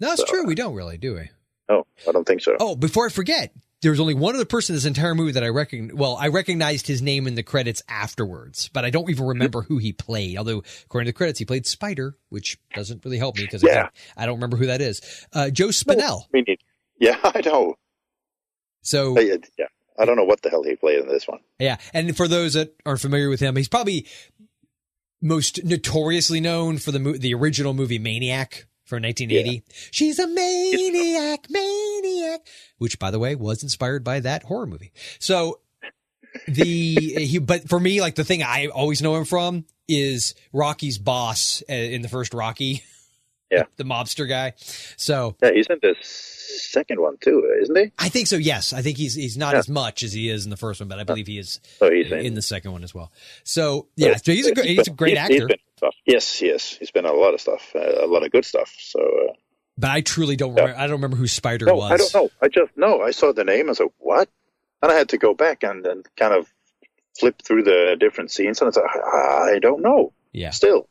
Speaker 1: No, it's
Speaker 3: So,
Speaker 1: true. We don't really, do we?
Speaker 3: Oh, I don't think so.
Speaker 1: Oh, before I forget, there was only one other person in this entire movie that I recognize. Well, I recognized his name in the credits afterwards, but I don't even remember who he played. Although, according to the credits, he played Spider, which doesn't really help me because
Speaker 3: Yeah.
Speaker 1: I don't remember who that is. Uh, Joe Spinell.
Speaker 3: Mean, yeah, I know.
Speaker 1: So
Speaker 3: I- yeah, I don't know what the hell he played in this one.
Speaker 1: Yeah, and for those that aren't familiar with him, he's probably most notoriously known for the mo- the original movie Maniac from 1980. She's a maniac, maniac, which by the way was inspired by that horror movie. So the he, but for me, like the thing I always know him from is Rocky's boss uh, in the first Rocky.
Speaker 3: Yeah.
Speaker 1: the mobster guy. So
Speaker 3: Yeah, he's in the second one too, isn't he?
Speaker 1: I think so. Yes, I think he's he's not
Speaker 3: Yeah.
Speaker 1: as much as he is in the first one, but I believe he is
Speaker 3: So he's in,
Speaker 1: in the second one as well. So yeah, so he's a great, he's a great
Speaker 3: He's- he's
Speaker 1: actor.
Speaker 3: been stuff. Yes, yes, he's been in a lot of stuff, uh, a lot of good stuff. So uh,
Speaker 1: But I truly don't.
Speaker 3: Yeah.
Speaker 1: Remember, I don't remember who Spider
Speaker 3: no,
Speaker 1: was.
Speaker 3: I don't know. I just no, I saw the name. I said what, and I had to go back and, and kind of flip through the different scenes, and I said I don't know.
Speaker 1: Yeah,
Speaker 3: Still,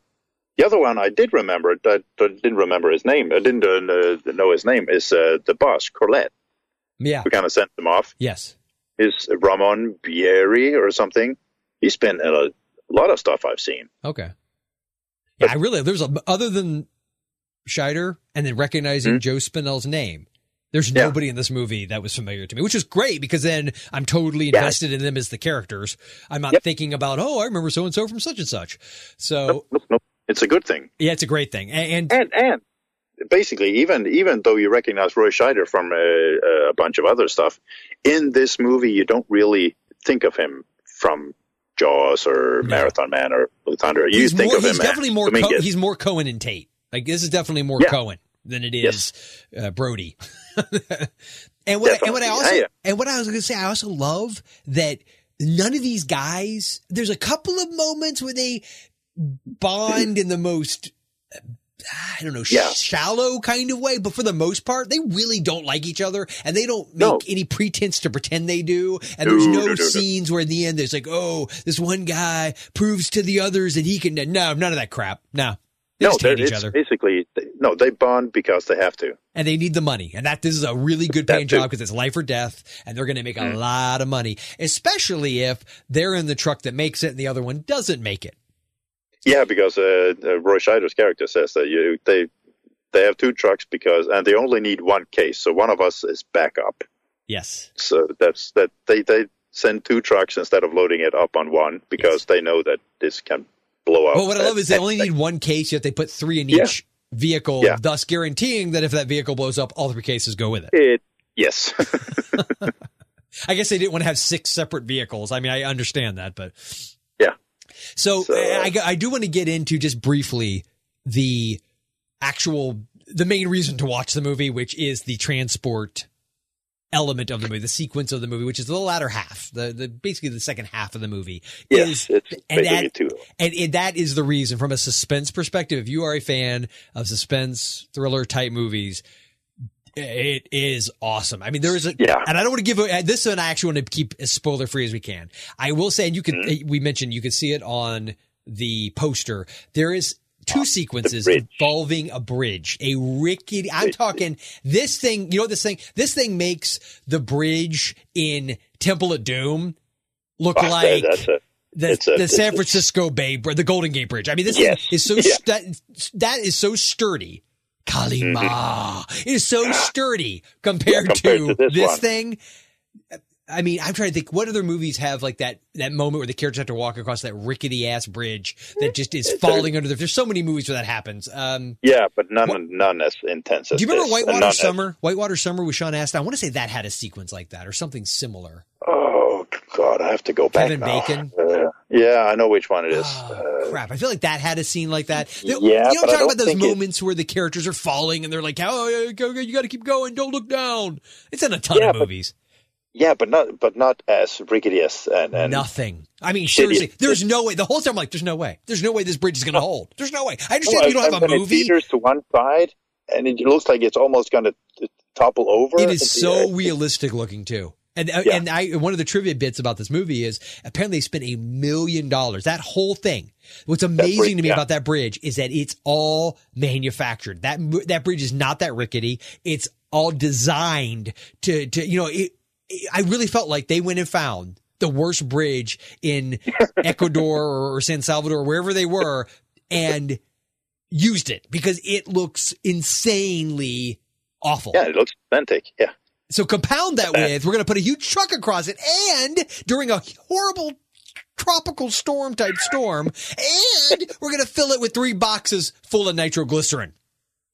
Speaker 3: the other one I did remember. I, I didn't remember his name. I didn't uh, know his name. Is uh, the boss Corlett?
Speaker 1: yeah,
Speaker 3: who kind of sent him off.
Speaker 1: yes.
Speaker 3: Is Ramon Bieri or something? He's been in a lot of stuff I've seen.
Speaker 1: Okay. Yeah, I really. There's a other than Scheider, and then recognizing hmm? Joe Spinell's name. There's?
Speaker 3: Yeah.
Speaker 1: nobody in this movie that was familiar to me, which is great because then I'm totally invested in them as the characters. I'm not
Speaker 3: Yep.
Speaker 1: thinking about, oh, I remember so and so from such and such. So
Speaker 3: Nope, nope, nope. It's a good thing.
Speaker 1: yeah, it's a great thing. And, and
Speaker 3: And and basically, even even though you recognize Roy Scheider from a, a bunch of other stuff, in this movie you don't really think of him from Jaws or
Speaker 1: No.
Speaker 3: Marathon Man or Blue Thunder. You
Speaker 1: he's
Speaker 3: think
Speaker 1: more,
Speaker 3: of him
Speaker 1: he's definitely more. Co- he's more Cohen and Tate. Like this is definitely more
Speaker 3: Yeah.
Speaker 1: Cohen than it is Yes. uh, Brody. and what I, and what I also
Speaker 3: Yeah, yeah.
Speaker 1: and what I was going to say, I also love that none of these guys. There's a couple of moments where they bond in the most. I don't know,
Speaker 3: Yeah.
Speaker 1: shallow kind of way, but for the most part, they really don't like each other and they don't make
Speaker 3: No.
Speaker 1: any pretense to pretend they do. And there's
Speaker 3: No,
Speaker 1: no,
Speaker 3: no, no,
Speaker 1: scenes where in the end there's like, oh, this one guy proves to the others that he can. No, none of that crap. No. They
Speaker 3: no,
Speaker 1: each other
Speaker 3: basically no. They bond because they have to.
Speaker 1: and they need the money. And that this is a really good paying job because it's life or death and they're going to make a
Speaker 3: Mm.
Speaker 1: lot of money, especially if they're in the truck that makes it and the other one doesn't make it.
Speaker 3: Yeah, because uh, uh, Roy Scheider's character says that you they they have two trucks because and they only need one case, so one of us is backup.
Speaker 1: Yes.
Speaker 3: So that's that they they send two trucks instead of loading it up on one because they know that this can blow up.
Speaker 1: But what I love
Speaker 3: at-
Speaker 1: is they
Speaker 3: at-
Speaker 1: only need one case, yet they put three in
Speaker 3: Yeah.
Speaker 1: each vehicle,
Speaker 3: Yeah.
Speaker 1: thus guaranteeing that if that vehicle blows up, all three cases go with it.
Speaker 3: it. Yes.
Speaker 1: I guess they didn't want to have six separate vehicles. I mean, I understand that, but
Speaker 3: Yeah.
Speaker 1: So,
Speaker 3: So,
Speaker 1: I, I do want to get into just briefly the actual the main reason to watch the movie, which is the transport element of the movie, the sequence of the movie, which is the latter half, the the basically the second half of the movie.
Speaker 3: yes.
Speaker 1: is,
Speaker 3: It's
Speaker 1: and that-
Speaker 3: two.
Speaker 1: and it, that is the reason from a suspense perspective. If you are a fan of suspense thriller type movies, it is awesome. I mean, there is a,
Speaker 3: Yeah.
Speaker 1: and I don't want to give a, this one. I actually want to keep as spoiler free as we can. I will say, and you can,
Speaker 3: Mm-hmm.
Speaker 1: we mentioned you can see it on the poster. There is two sequences involving a bridge, a rickety. I'm talking this thing. You know this thing. This thing makes the bridge in Temple of Doom look like the,
Speaker 3: a-
Speaker 1: the San Francisco Bay, the Golden Gate Bridge. I mean, this
Speaker 3: Yes.
Speaker 1: is so
Speaker 3: Yeah.
Speaker 1: that that is so sturdy. Kalima It is so sturdy compared,
Speaker 3: Mm-hmm. compared
Speaker 1: to,
Speaker 3: to this
Speaker 1: this thing. I mean, I'm trying to think. What other movies have like that that moment where the characters have to walk across that rickety ass bridge that just is falling under the? There's so many movies where that happens. Um,
Speaker 3: yeah, but none
Speaker 1: What-
Speaker 3: none as intense as
Speaker 1: do you remember
Speaker 3: this,
Speaker 1: Whitewater
Speaker 3: as-
Speaker 1: Summer? Whitewater Summer with Sean Astin. I want to say that had a sequence like that or something similar.
Speaker 3: Oh God, I have to go back.
Speaker 1: Kevin. Bacon?
Speaker 3: Uh, yeah, I know which one it is.
Speaker 1: Oh,
Speaker 3: Uh,
Speaker 1: crap. I feel like that had a scene like that.
Speaker 3: Yeah,
Speaker 1: you know, I'm talking
Speaker 3: don't talk
Speaker 1: about those
Speaker 3: think it-
Speaker 1: moments where the characters are falling and they're like, oh, you got to keep going. Don't look down. It's in a ton
Speaker 3: Yeah,
Speaker 1: of
Speaker 3: but-
Speaker 1: movies.
Speaker 3: yeah, but not but not as rickety as and, and
Speaker 1: Nothing. I mean, seriously, there's no way. The whole time I'm like, there's no way. There's no way this bridge is going to hold. There's no way. I understand you don't have a
Speaker 3: it
Speaker 1: movie.
Speaker 3: teeters to one side, and it looks like it's almost going to topple over.
Speaker 1: It is so realistic looking too. And uh,
Speaker 3: Yeah.
Speaker 1: and I one of the trivia bits about this movie is apparently they spent a million dollars. That whole thing. What's amazing
Speaker 3: bridge,
Speaker 1: to me
Speaker 3: yeah.
Speaker 1: about that bridge is that it's all manufactured. That that bridge is not that rickety. It's all designed to to you know. It, it- I really felt like they went and found the worst bridge in Ecuador or San Salvador, wherever they were, and used it because it looks insanely awful.
Speaker 3: Yeah, it looks authentic. Yeah,
Speaker 1: So compound that uh, with, we're going to put a huge truck across it and during a horrible tropical storm type storm, and we're going to fill it with three boxes full of nitroglycerin.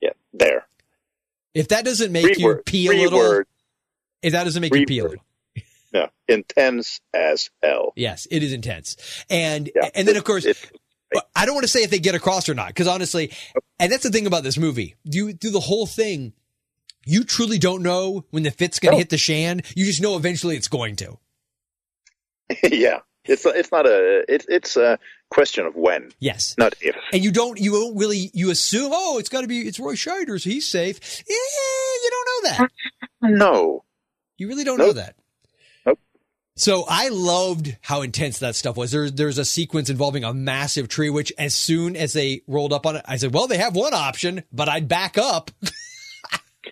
Speaker 3: yeah, there.
Speaker 1: If that doesn't make
Speaker 3: Three
Speaker 1: you pee a little, if that doesn't make you pee a little.
Speaker 3: Yeah, intense as hell.
Speaker 1: Yes, it is intense. And,
Speaker 3: Yeah,
Speaker 1: and then of course, I don't want to say if they get across or not, because honestly, and that's the thing about this movie. You do the whole thing. You truly don't know when the fit's going to oh.
Speaker 3: No.
Speaker 1: hit the shan. You just know eventually it's going to.
Speaker 3: yeah, it's it's not a it's it's a question of when,
Speaker 1: Yes.
Speaker 3: not if.
Speaker 1: and you don't you don't really you assume oh it's got to be it's Roy Scheider so he's safe. Yeah, you don't know that.
Speaker 3: No,
Speaker 1: You really don't
Speaker 3: Nope.
Speaker 1: know that.
Speaker 3: Nope.
Speaker 1: So I loved how intense that stuff was. There's there's a sequence involving a massive tree, which as soon as they rolled up on it, I said, "Well, they have one option, but I'd back up."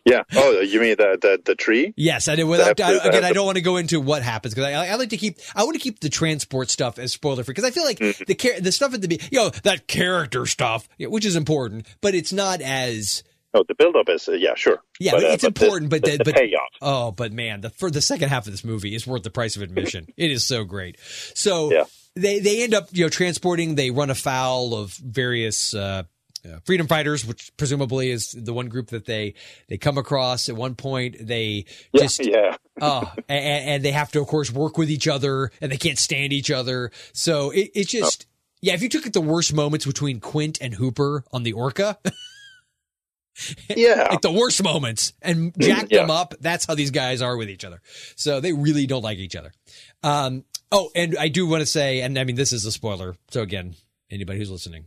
Speaker 3: yeah. Oh, you mean the the, the tree?
Speaker 1: yes, I did. Without I, again, I don't want to go into what happens because I, I like to keep I want to keep the transport stuff as spoiler free because I feel like
Speaker 3: Mm-hmm.
Speaker 1: the char- the stuff at the be you know that character stuff, which is important, but it's not as
Speaker 3: No, the buildup is uh, yeah, sure.
Speaker 1: Yeah,
Speaker 3: But, uh,
Speaker 1: it's
Speaker 3: but the-
Speaker 1: important, but
Speaker 3: the,
Speaker 1: the,
Speaker 3: the
Speaker 1: but
Speaker 3: payoff.
Speaker 1: oh, but man, the for the second half of this movie is worth the price of admission. it is so great. So
Speaker 3: Yeah.
Speaker 1: they they end up you know transporting. They run afoul of various. Uh, uh, freedom fighters, which presumably is the one group that they they come across at one point. They just
Speaker 3: yeah.
Speaker 1: oh, and, and they have to, of course, work with each other, and they can't stand each other. So it, it's just, yeah. If you took it the worst moments between Quint and Hooper on the Orca,
Speaker 3: Yeah.
Speaker 1: like the worst moments and jack
Speaker 3: Yeah.
Speaker 1: them up. That's how these guys are with each other. So they really don't like each other. Um, oh, and I do want to say, and I mean, this is a spoiler. So again, anybody who's listening,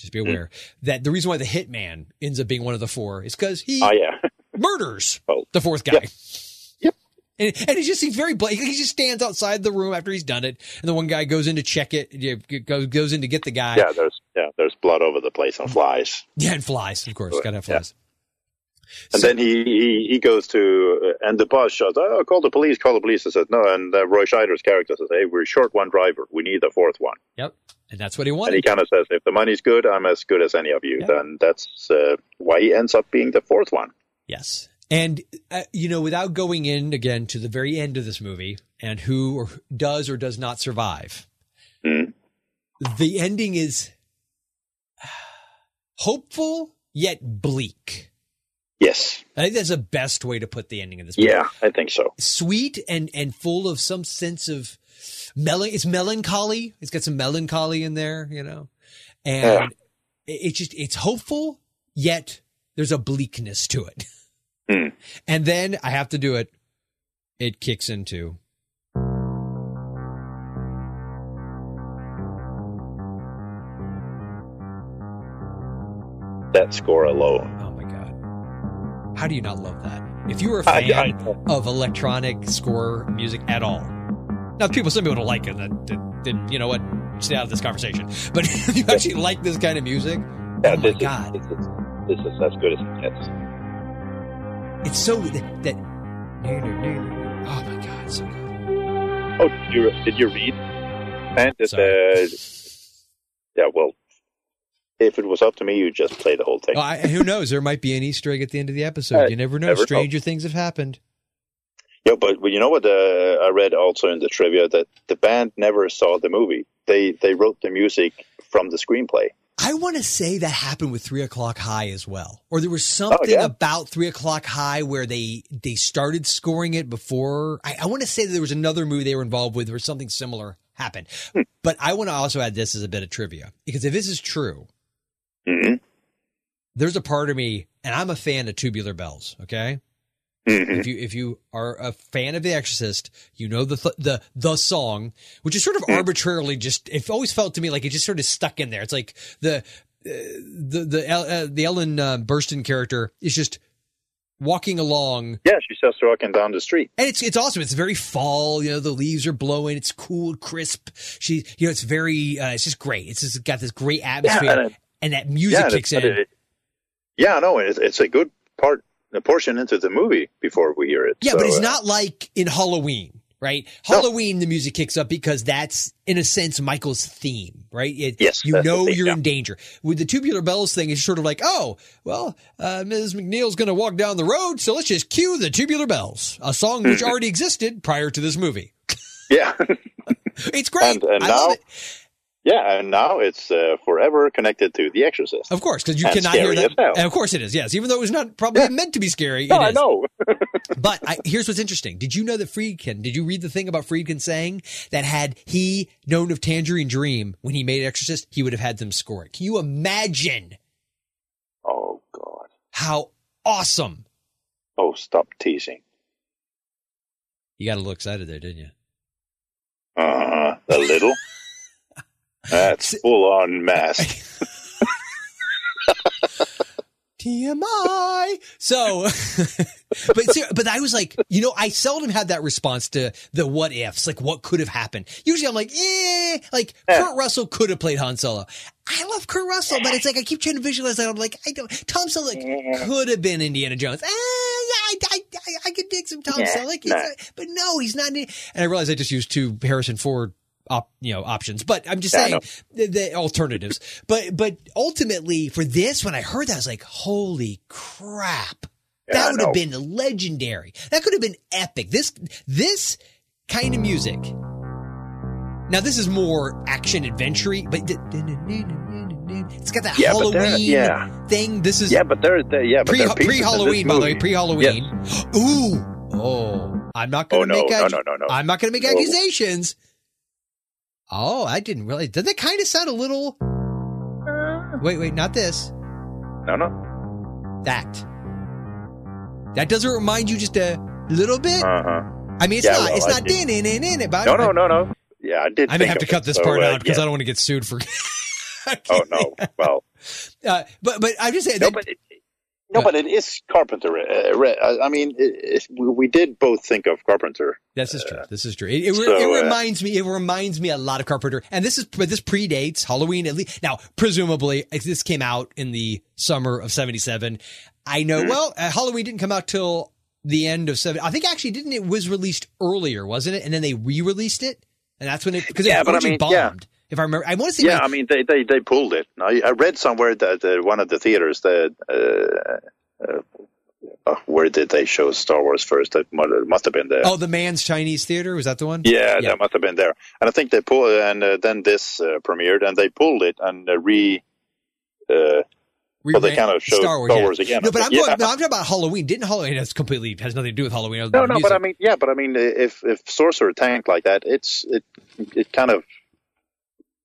Speaker 1: just be
Speaker 3: Hmm.
Speaker 1: aware that the reason why the hitman ends up being one of the four is because he
Speaker 3: Oh yeah.
Speaker 1: murders
Speaker 3: Oh.
Speaker 1: the fourth guy.
Speaker 3: Yep. Yep.
Speaker 1: And, and he just seems very blatant. He just stands outside the room after he's done it, and the one guy goes in to check it. Goes goes in to get the guy.
Speaker 3: Yeah, there's yeah, there's blood over the place and flies.
Speaker 1: Yeah, and flies, of course. Gotta have
Speaker 3: Yeah.
Speaker 1: flies.
Speaker 3: And
Speaker 1: So-
Speaker 3: then he, he he goes to uh, and the boss shouts, "Oh, call the police! Call the police!" I said, "No." And uh, Roy Scheider's character says, "Hey, we're short one driver. We need the fourth one."
Speaker 1: Yep. And that's what he wanted.
Speaker 3: And he kind of says, "If the money's good, I'm as good as any of you."
Speaker 1: Yeah.
Speaker 3: Then that's uh, why he ends up being the fourth one.
Speaker 1: Yes. And uh, you know, without going in again to the very end of this movie and who or does or does not survive,
Speaker 3: Mm.
Speaker 1: the ending is hopeful yet bleak.
Speaker 3: Yes.
Speaker 1: I think that's the best way to put the ending of this movie.
Speaker 3: Yeah, I think so.
Speaker 1: Sweet and and full of some sense of mel. It's melancholy. It's got some melancholy in there, you know, and
Speaker 3: Yeah.
Speaker 1: it- it's just it's hopeful yet there's a bleakness to it.
Speaker 3: Hmm.
Speaker 1: And then I have to do it. It kicks into
Speaker 3: That score alone.
Speaker 1: oh my god, how do you not love that? If you were a fan
Speaker 3: I-
Speaker 1: of electronic score music at all, now people some people don't like it. Then, then- you know what? Stay out of this conversation. But if you actually like this kind of music,
Speaker 3: Yeah,
Speaker 1: oh my
Speaker 3: this is-
Speaker 1: god,
Speaker 3: this is this is as good as it gets.
Speaker 1: it's so that. that oh my god, it's so good.
Speaker 3: Oh, did you did you read? And that,
Speaker 1: Sorry.
Speaker 3: uh, yeah, well, if it was up to me, you'd just play the whole thing.
Speaker 1: Oh, I, who knows? There might be an Easter egg at the end of the episode.
Speaker 3: Uh,
Speaker 1: you never know.
Speaker 3: never know.
Speaker 1: Stranger things have happened.
Speaker 3: Yeah, but you know what? Uh, I read also in the trivia that the band never saw the movie. They they wrote the music from the screenplay.
Speaker 1: I want to say that happened with Three O'clock High as well, or there was something
Speaker 3: Oh, yeah.
Speaker 1: about Three O'clock High where they they started scoring it before. I, I want to say that there was another movie they were involved with where something similar happened.
Speaker 3: Hmm.
Speaker 1: But I want to also add this as a bit of trivia because if this is true,
Speaker 3: hmm
Speaker 1: there's a part of me, and I'm a fan of Tubular Bells. Okay,
Speaker 3: hmm
Speaker 1: if you if you are a fan of The Exorcist, you know the th- the the song, which is sort of arbitrarily just. It always felt to me like it just sort of stuck in there. It's like the uh, the the El- uh, the Ellen uh, Burstyn character is just walking along
Speaker 3: Yeah, she's just walking down the street.
Speaker 1: and it's it's awesome. It's very fall. You know, the leaves are blowing. It's cool, crisp. She, you know, it's very. Uh, it's just great. It's just got this great atmosphere,
Speaker 3: and it-
Speaker 1: and that music
Speaker 3: yeah,
Speaker 1: kicks in.
Speaker 3: it- yeah, no, it's, it's a good part, a portion into the movie before we hear it.
Speaker 1: Yeah,
Speaker 3: So,
Speaker 1: but it's
Speaker 3: uh,
Speaker 1: not like in Halloween, right?
Speaker 3: No.
Speaker 1: Halloween, the music kicks up because that's, in a sense, Michael's theme, right? It,
Speaker 3: Yes,
Speaker 1: you know
Speaker 3: thing,
Speaker 1: you're
Speaker 3: yeah.
Speaker 1: in danger. With the tubular bells thing, it's sort of like, oh, well, uh, Ms. MacNeil's going to walk down the road, so let's just cue the tubular bells, a song which already existed prior to this movie.
Speaker 3: Yeah,
Speaker 1: It's great.
Speaker 3: And- and now-
Speaker 1: it.
Speaker 3: Yeah, and now it's uh, forever connected to The Exorcist.
Speaker 1: Of course, because you
Speaker 3: And
Speaker 1: cannot hear that. And of course it is, yes. Even though it was not probably
Speaker 3: Yeah.
Speaker 1: meant to be scary.
Speaker 3: no, I know.
Speaker 1: But I, here's what's interesting. Did you know that Friedkin, did you read the thing about Friedkin saying that had he known of Tangerine Dream when he made Exorcist, he would have had them score it? Can you imagine
Speaker 3: oh God!
Speaker 1: how awesome?
Speaker 3: Oh, stop teasing.
Speaker 1: You got a little excited there, didn't you?
Speaker 3: Uh, a little. That's full on mask.
Speaker 1: TMI. So, but but I was like, you know, I seldom had that response to the what ifs, like what could have happened. Usually, I'm like, eh, like
Speaker 3: Yeah.
Speaker 1: Kurt Russell could have played Han Solo. I love Kurt Russell, but it's like I keep trying to visualize that. I'm like, I don't. Tom Selleck could have been Indiana Jones. Eh, yeah, I, I, I, I could dig some Tom
Speaker 3: Yeah,
Speaker 1: Selleck,
Speaker 3: no.
Speaker 1: but no, he's not. And I realized I just used two Harrison Ford. Op, you know options, but I'm just
Speaker 3: Yeah,
Speaker 1: saying the, the alternatives. but but ultimately for this, when I heard that, I was like, "Holy crap!"
Speaker 3: Yeah,
Speaker 1: that would have been legendary. That could have been epic. This this kind of music. Now this is more action adventure but it's got that
Speaker 3: Yeah,
Speaker 1: Halloween
Speaker 3: yeah.
Speaker 1: thing. This is
Speaker 3: Yeah, but there, there yeah, but
Speaker 1: pre
Speaker 3: there are pieces
Speaker 1: pre Halloween, by the way, pre Halloween. Ooh, oh, I'm not going
Speaker 3: Oh
Speaker 1: to
Speaker 3: no,
Speaker 1: make
Speaker 3: no, no, no, no.
Speaker 1: I'm not going to make accusations. Oh, I didn't really. Did that kind of sound a little? Wait, wait, not this.
Speaker 3: No, no.
Speaker 1: That. That doesn't remind you just a little bit.
Speaker 3: Uh huh.
Speaker 1: I mean, it's
Speaker 3: yeah,
Speaker 1: not.
Speaker 3: well,
Speaker 1: it's
Speaker 3: I
Speaker 1: not
Speaker 3: did-
Speaker 1: din in in in it. But
Speaker 3: No, no, no, no. Yeah, I did.
Speaker 1: I may
Speaker 3: think
Speaker 1: have to cut this
Speaker 3: so,
Speaker 1: part
Speaker 3: uh,
Speaker 1: out because
Speaker 3: yeah.
Speaker 1: I don't want to get sued for.
Speaker 3: Oh no. Well,
Speaker 1: Uh, but but I'm just saying.
Speaker 3: no,
Speaker 1: that-
Speaker 3: but it, no, but it is Carpenter. Uh, I I mean, it, it, we did both think of Carpenter.
Speaker 1: This is true. This is true. It, it,
Speaker 3: so,
Speaker 1: it
Speaker 3: uh,
Speaker 1: reminds me. It reminds me a lot of Carpenter, and this is this predates Halloween at least. Now, presumably, this came out in the summer of '77. I know.
Speaker 3: Mm-hmm.
Speaker 1: Well, uh, Halloween didn't come out till the end of seven. I think actually didn't it was released earlier, wasn't it? And then they re-released it, and that's when it because
Speaker 3: Yeah,
Speaker 1: it
Speaker 3: but I mean, yeah.
Speaker 1: If I remember, I want to say
Speaker 3: Yeah,
Speaker 1: my-
Speaker 3: I mean, they they, they pulled it. I, I read somewhere that uh, one of the theaters that uh, uh, uh, where did they show Star Wars first? That must, it must have been there.
Speaker 1: Oh, the Mann's Chinese Theater was that the one?
Speaker 3: yeah,
Speaker 1: yeah.
Speaker 3: that must have been there. And I think they pulled, and uh, then this uh, premiered, and they pulled it and uh, re. Uh, well, they kind of showed Star Wars,
Speaker 1: yeah.
Speaker 3: again.
Speaker 1: No, but I'm,
Speaker 3: Yeah.
Speaker 1: talking, no, I'm talking about Halloween. Didn't Halloween? has completely has nothing to do with Halloween.
Speaker 3: No, no, but I mean, yeah, but I mean, if if Sorcerer tanked like that, it's it it kind of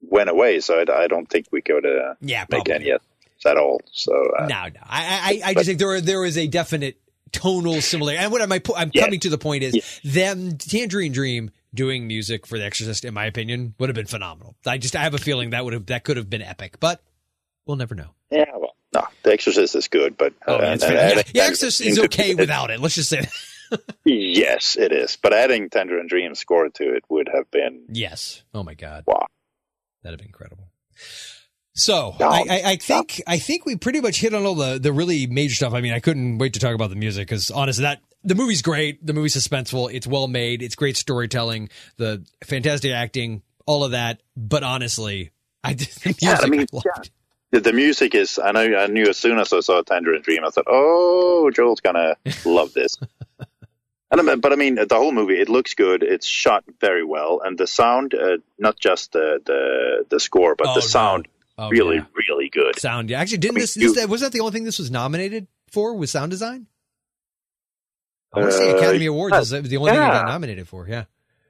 Speaker 3: went away. So I, I don't think we could uh,
Speaker 1: yeah,
Speaker 3: make any yet at all. So uh,
Speaker 1: No, no. I, I, I just think there there is a definite tonal similarity. And what am I? I'm
Speaker 3: Yeah.
Speaker 1: coming to the point is
Speaker 3: Yeah.
Speaker 1: them Tangerine Dream doing music for The Exorcist, in my opinion, would have been phenomenal. I just I have a feeling that would have that could have been epic, but we'll never know.
Speaker 3: yeah, well, no, The Exorcist is good, but
Speaker 1: Oh,
Speaker 3: uh,
Speaker 1: yeah, it's
Speaker 3: and-
Speaker 1: fair.
Speaker 3: and-
Speaker 1: yeah, The Exorcist is okay without it. Let's just say.
Speaker 3: Yes, it is. But adding Tangerine Dream score to it would have been
Speaker 1: yes. Oh my god,
Speaker 3: wow.
Speaker 1: That'd have been incredible. So
Speaker 3: No,
Speaker 1: I, I, I think I think we pretty much hit on all the the really major stuff. I mean, I couldn't wait to talk about the music because honestly, that the movie's great. The movie's suspenseful. It's well made. It's great storytelling. The fantastic acting. All of that. But honestly, I did the music.
Speaker 3: Yeah, I mean,
Speaker 1: loved.
Speaker 3: yeah. The, the music is. I know. I knew as soon as I saw Tangerine Dream, I thought, "Oh, Joel's gonna love this." And but I mean, the whole movie it looks good. It's shot very well, and the sound, uh, not just the the the score, but
Speaker 1: Oh,
Speaker 3: the
Speaker 1: no.
Speaker 3: sound,
Speaker 1: Oh,
Speaker 3: really,
Speaker 1: yeah.
Speaker 3: really good.
Speaker 1: sound. Yeah, actually, didn't
Speaker 3: I mean,
Speaker 1: this, this
Speaker 3: you-
Speaker 1: was that the only thing this was nominated for? Was sound design? I want to say
Speaker 3: Uh,
Speaker 1: Academy Awards
Speaker 3: yeah.
Speaker 1: is the only thing it got nominated for. Yeah,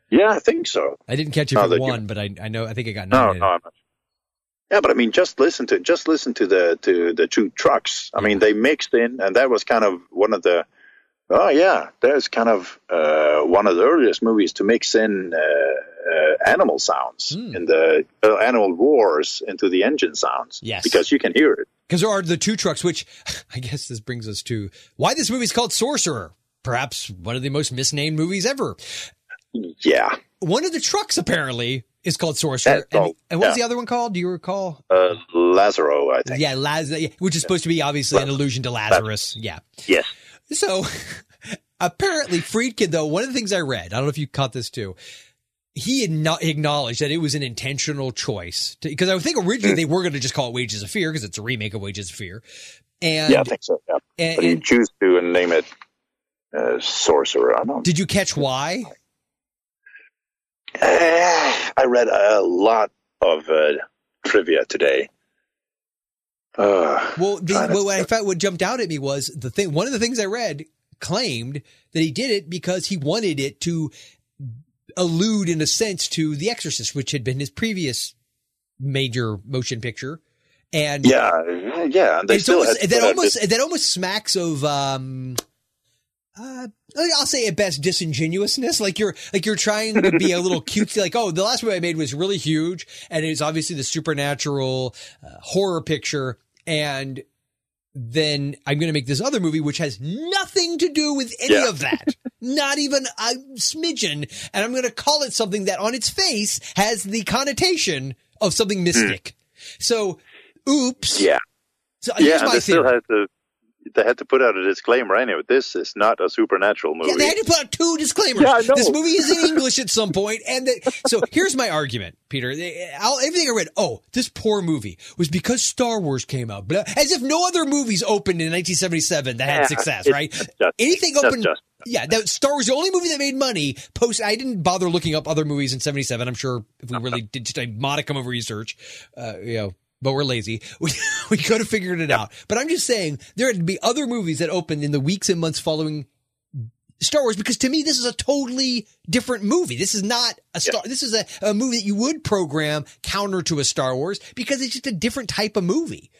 Speaker 3: Yeah, I think so.
Speaker 1: I didn't catch it
Speaker 3: No,
Speaker 1: for
Speaker 3: you-
Speaker 1: one, but I I know I think it got
Speaker 3: No,
Speaker 1: nominated.
Speaker 3: no, I'm not. Yeah, but I mean, just listen to just listen to the to the two trucks. I mean, they mixed in, and that was kind of one of the. Oh yeah, there's kind of uh, one of the earliest movies to mix in uh, uh, animal sounds
Speaker 1: Hmm.
Speaker 3: in the uh, animal roars into the engine sounds.
Speaker 1: Yes.
Speaker 3: because you can hear it.
Speaker 1: Because there are the two trucks, which I guess this brings us to why this movie's called Sorcerer. Perhaps one of the most misnamed movies ever.
Speaker 3: Yeah,
Speaker 1: One of the trucks apparently is called Sorcerer. And,
Speaker 3: all-
Speaker 1: and what was
Speaker 3: yeah.
Speaker 1: the other one called? Do you recall?
Speaker 3: uh, Lazaro, I think.
Speaker 1: Yeah, Laz, which is supposed to be obviously an allusion to Lazarus. Yeah.
Speaker 3: Yes.
Speaker 1: So apparently, Friedkin, though, one of the things I read, I don't know if you caught this too, he had not acknowledged that it was an intentional choice. Because I think originally they were going to just call it Wages of Fear because it's a remake of Wages of Fear. And,
Speaker 3: Yeah, I think so. Yeah,
Speaker 1: and,
Speaker 3: but you
Speaker 1: and
Speaker 3: choose to name it uh, Sorcerer. I don't.
Speaker 1: did you catch why?
Speaker 3: Eh, I read a lot of uh, trivia today. Uh,
Speaker 1: Well, the,
Speaker 3: Trying to-
Speaker 1: what I thought what jumped out at me was the thing. One of the things I read claimed that he did it because he wanted it to allude, in a sense, to The Exorcist, which had been his previous major motion picture, and
Speaker 3: yeah, yeah. They still
Speaker 1: almost,
Speaker 3: had
Speaker 1: that almost that almost smacks of. um uh, I'll say at best disingenuousness. Like you're like you're trying to be a little cutesy. Like oh, the last movie I made was really huge, and it's obviously the supernatural uh, horror picture, and then I'm going to make this other movie which has nothing to do with any
Speaker 3: Yeah.
Speaker 1: of that, not even a smidgen, and I'm going to call it something that on its face has the connotation of something mystic. So, oops.
Speaker 3: Hmm. yeah,
Speaker 1: So
Speaker 3: yeah.
Speaker 1: here's my
Speaker 3: they still
Speaker 1: theory.
Speaker 3: had to. They had to put out a disclaimer anyway. This is not a supernatural movie.
Speaker 1: Yeah, they had to put out two disclaimers.
Speaker 3: Yeah, I know.
Speaker 1: This movie is in English at some point, and that, so here's my argument, Peter. They- I'll, everything I read, oh, this poor movie was because Star Wars came out, blah, as if no other movies opened in 1977 that had
Speaker 3: Yeah,
Speaker 1: success, right?
Speaker 3: just-
Speaker 1: Anything
Speaker 3: just-
Speaker 1: opened,
Speaker 3: just-
Speaker 1: yeah. That Star Wars, the only movie that made money. Post, I didn't bother looking up other movies in '77. I'm sure if we really did just a modicum of research, uh, you know. But we're lazy. We, could have figured it out. But I'm just saying there had to be other movies that opened in the weeks and months following Star Wars because to me this is a totally different movie. This is not a Star. This is a, a movie that you would program counter to a Star Wars because it's just a different type of movie.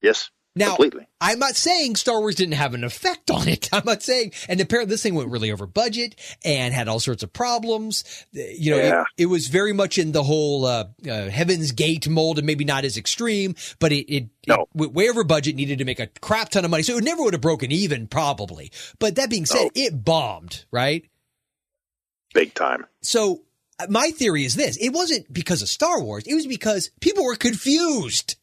Speaker 3: Yes,
Speaker 1: Now,
Speaker 3: completely.
Speaker 1: I'm not saying Star Wars didn't have an effect on it. I'm not saying, and apparently this thing went really over budget and had all sorts of problems. You know,
Speaker 3: Yeah.
Speaker 1: it, it was very much in the whole uh, uh, Heaven's Gate mold, and maybe not as extreme, but it, it,
Speaker 3: No.
Speaker 1: it went way over budget, needed to make a crap ton of money, so it never would have broken even, probably. But that being said,
Speaker 3: No.
Speaker 1: it bombed, right?
Speaker 3: Big time.
Speaker 1: So uh, my theory is this: it wasn't because of Star Wars; it was because people were confused.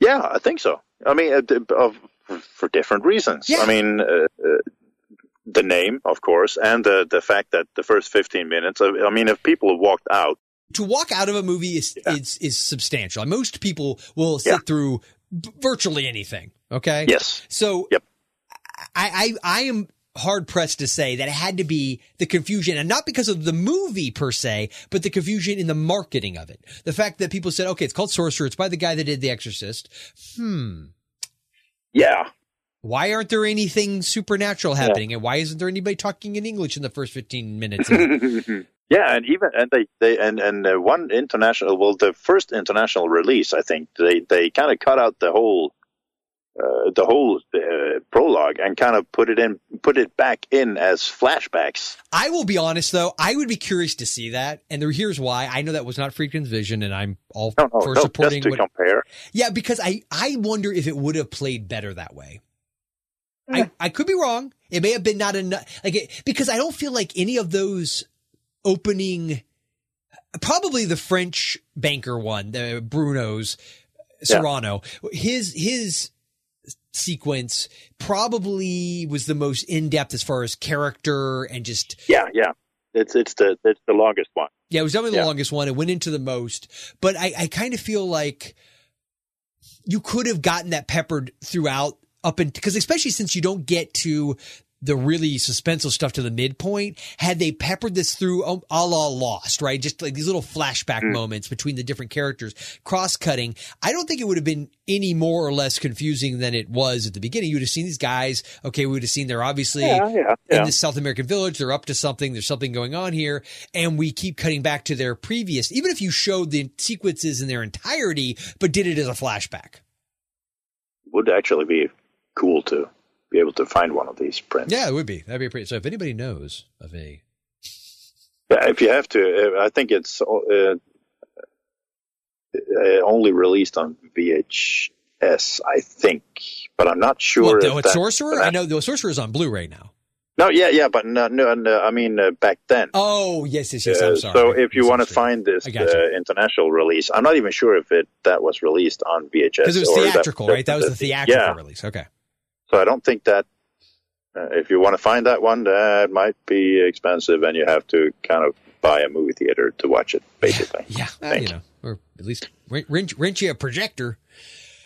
Speaker 3: Yeah, I think so. I mean, uh, of, for different reasons.
Speaker 1: Yeah.
Speaker 3: I mean, uh, uh, the name, of course, and the the fact that the first 15 minutes. I, I mean, if people have walked out,
Speaker 1: to walk out of a movie is
Speaker 3: Yeah.
Speaker 1: is is substantial. Most people will sit
Speaker 3: Yeah.
Speaker 1: through b- virtually anything. Okay.
Speaker 3: yes,
Speaker 1: So
Speaker 3: Yep.
Speaker 1: I, I, I am hard pressed to say that it had to be the confusion and not because of the movie per se, but the confusion in the marketing of it. The fact that people said, okay, it's called Sorcerer. It's by the guy that did The Exorcist. Hmm.
Speaker 3: Yeah.
Speaker 1: Why aren't there anything supernatural happening? Yeah. And why isn't there anybody talking in English in the first 15 minutes?
Speaker 3: yeah. And even, and they, they, and, and uh, one international, well, the first international release, I think they, they kind of cut out the whole uh, the whole uh, prologue and kind of put it in, put it back in as flashbacks.
Speaker 1: I will be honest though, I would be curious to see that, and there, here's why. I know that was not Friedkin's vision, and I'm all no, no, for
Speaker 3: no,
Speaker 1: supporting.
Speaker 3: Just to what, compare,
Speaker 1: yeah, because I I wonder if it would have played better that way. I, I could be wrong. It may have been not enough, like it, because I don't feel like any of those opening, probably the French banker one, the Bruno's Serrano, yeah. his his sequence probably was the most in depth as far as character and just
Speaker 3: yeah yeah. It's it's the it's the longest one.
Speaker 1: Yeah it was definitely yeah. the longest one. It went into the most. But I I kind of feel like you could have gotten that peppered throughout up and because especially since you don't get to the really suspenseful stuff to the midpoint had they peppered this through um, a la Lost, right? Just like these little flashback mm. moments between the different characters, cross cutting. I don't think it would have been any more or less confusing than it was at the beginning. You would have seen these guys. Okay, we would have seen they're obviously
Speaker 3: yeah, yeah, yeah.
Speaker 1: in the South American village. They're up to something. There's something going on here, and we keep cutting back to their previous. Even if you showed the sequences in their entirety, but did it as a flashback,
Speaker 3: would actually be cool too be able to find one of these prints.
Speaker 1: Yeah, it would be. That'd be pretty. So if anybody knows of a,
Speaker 3: yeah, if you have to, I think it's uh, uh only released on VHS. I think, but I'm not sure.
Speaker 1: What, the, Sorcerer? I know the Sorcerer is on Blu-ray now.
Speaker 3: No, yeah, yeah, but no, no, no I mean uh, back then.
Speaker 1: Oh, yes, yes, yes. I'm
Speaker 3: sorry. so if you want to find this uh, international release, I'm not even sure if it that was released on VHS
Speaker 1: because it was theatrical, that, right? That was the theatrical yeah. release. Okay.
Speaker 3: So I don't think that uh, if you want to find that one, that might be expensive, and you have to kind of buy a movie theater to watch it, basically.
Speaker 1: Yeah, uh, you know, or at least rent, rent you a projector.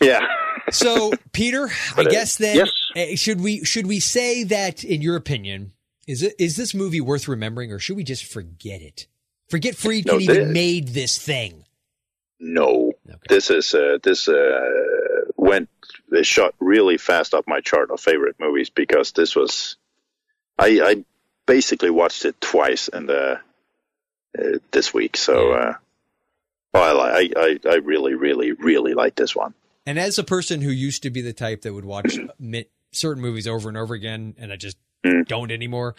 Speaker 3: Yeah.
Speaker 1: so, Peter, I guess then yes. Eh, should we should we say that, in your opinion, is it is this movie worth remembering, or should we just forget it? Forget Friedkin no, even made this thing.
Speaker 3: No, okay. this is uh, this uh, went they shot really fast up my chart of favorite movies because this was I, I basically watched it twice and the uh, this week. So uh, well, I, I I really really really like this one.
Speaker 1: And as a person who used to be the type that would watch certain movies over and over again, and I just mm. don't anymore.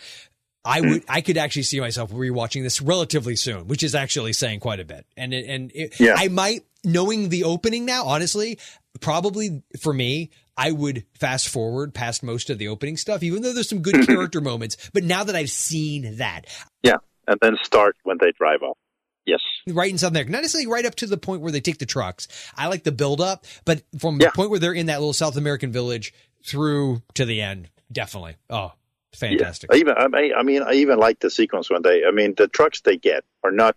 Speaker 1: I would, I could actually see myself rewatching this relatively soon, which is actually saying quite a bit. And it, and it, yeah. I might, knowing the opening now, honestly, probably for me, I would fast forward past most of the opening stuff, even though there's some good character moments. But now that I've seen that,
Speaker 3: yeah, and then start when they drive off. Yes,
Speaker 1: right in South America, not necessarily right up to the point where they take the trucks. I like the build up, but from yeah. the point where they're in that little South American village through to the end, definitely. Oh, fantastic!
Speaker 3: Yeah. I even I, I mean I even like the sequence when they. I mean the trucks they get are not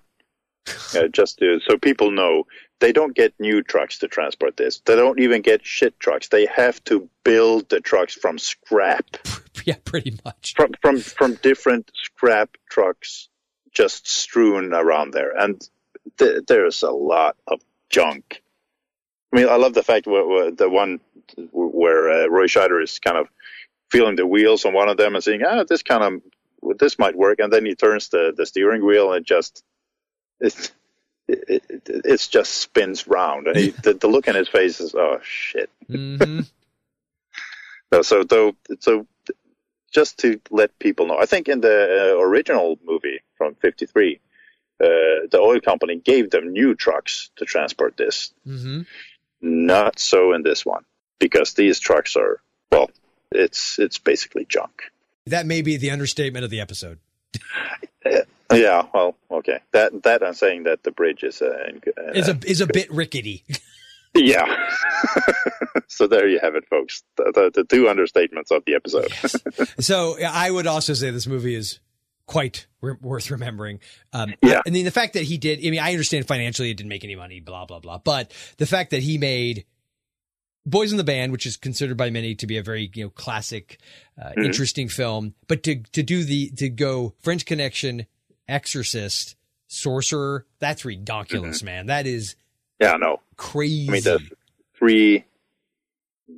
Speaker 3: uh, just to, so people know they don't get new trucks to transport this. They don't even get shit trucks. They have to build the trucks from scrap.
Speaker 1: Yeah, pretty much.
Speaker 3: From from from different scrap trucks just strewn around there, and th- there's a lot of junk. I mean, I love the fact where, where the one where uh, Roy Scheider is kind of feeling the wheels on one of them and saying, "Ah, this kind of this might work," and then he turns the the steering wheel and just it's it, it, it's just spins round, and he, the, the, look in his face is, oh shit. Mm-hmm. so, so, though, so just to let people know, I think in the uh, original movie from '53, uh, the oil company gave them new trucks to transport this. Mm-hmm. Not so in this one, because these trucks are well, it's it's basically junk.
Speaker 1: That may be the understatement of the episode.
Speaker 3: Yeah, well, okay. That that I'm saying that the bridge is uh,
Speaker 1: uh is a is a bit rickety.
Speaker 3: yeah. so there you have it, folks. The, the, the two understatements of the episode.
Speaker 1: yes. So I would also say this movie is quite re- worth remembering. Um,
Speaker 3: yeah.
Speaker 1: I, I mean, the fact that he did. I mean, I understand financially it didn't make any money, blah blah blah. But the fact that he made Boys in the Band, which is considered by many to be a very you know classic, uh,
Speaker 3: Mm-hmm.
Speaker 1: interesting film, but to to do the to go French Connection, Exorcist, Sorcerer, that's ridiculous, man. That is
Speaker 3: Yeah, no.
Speaker 1: crazy.
Speaker 3: Mm-hmm. I mean, there's three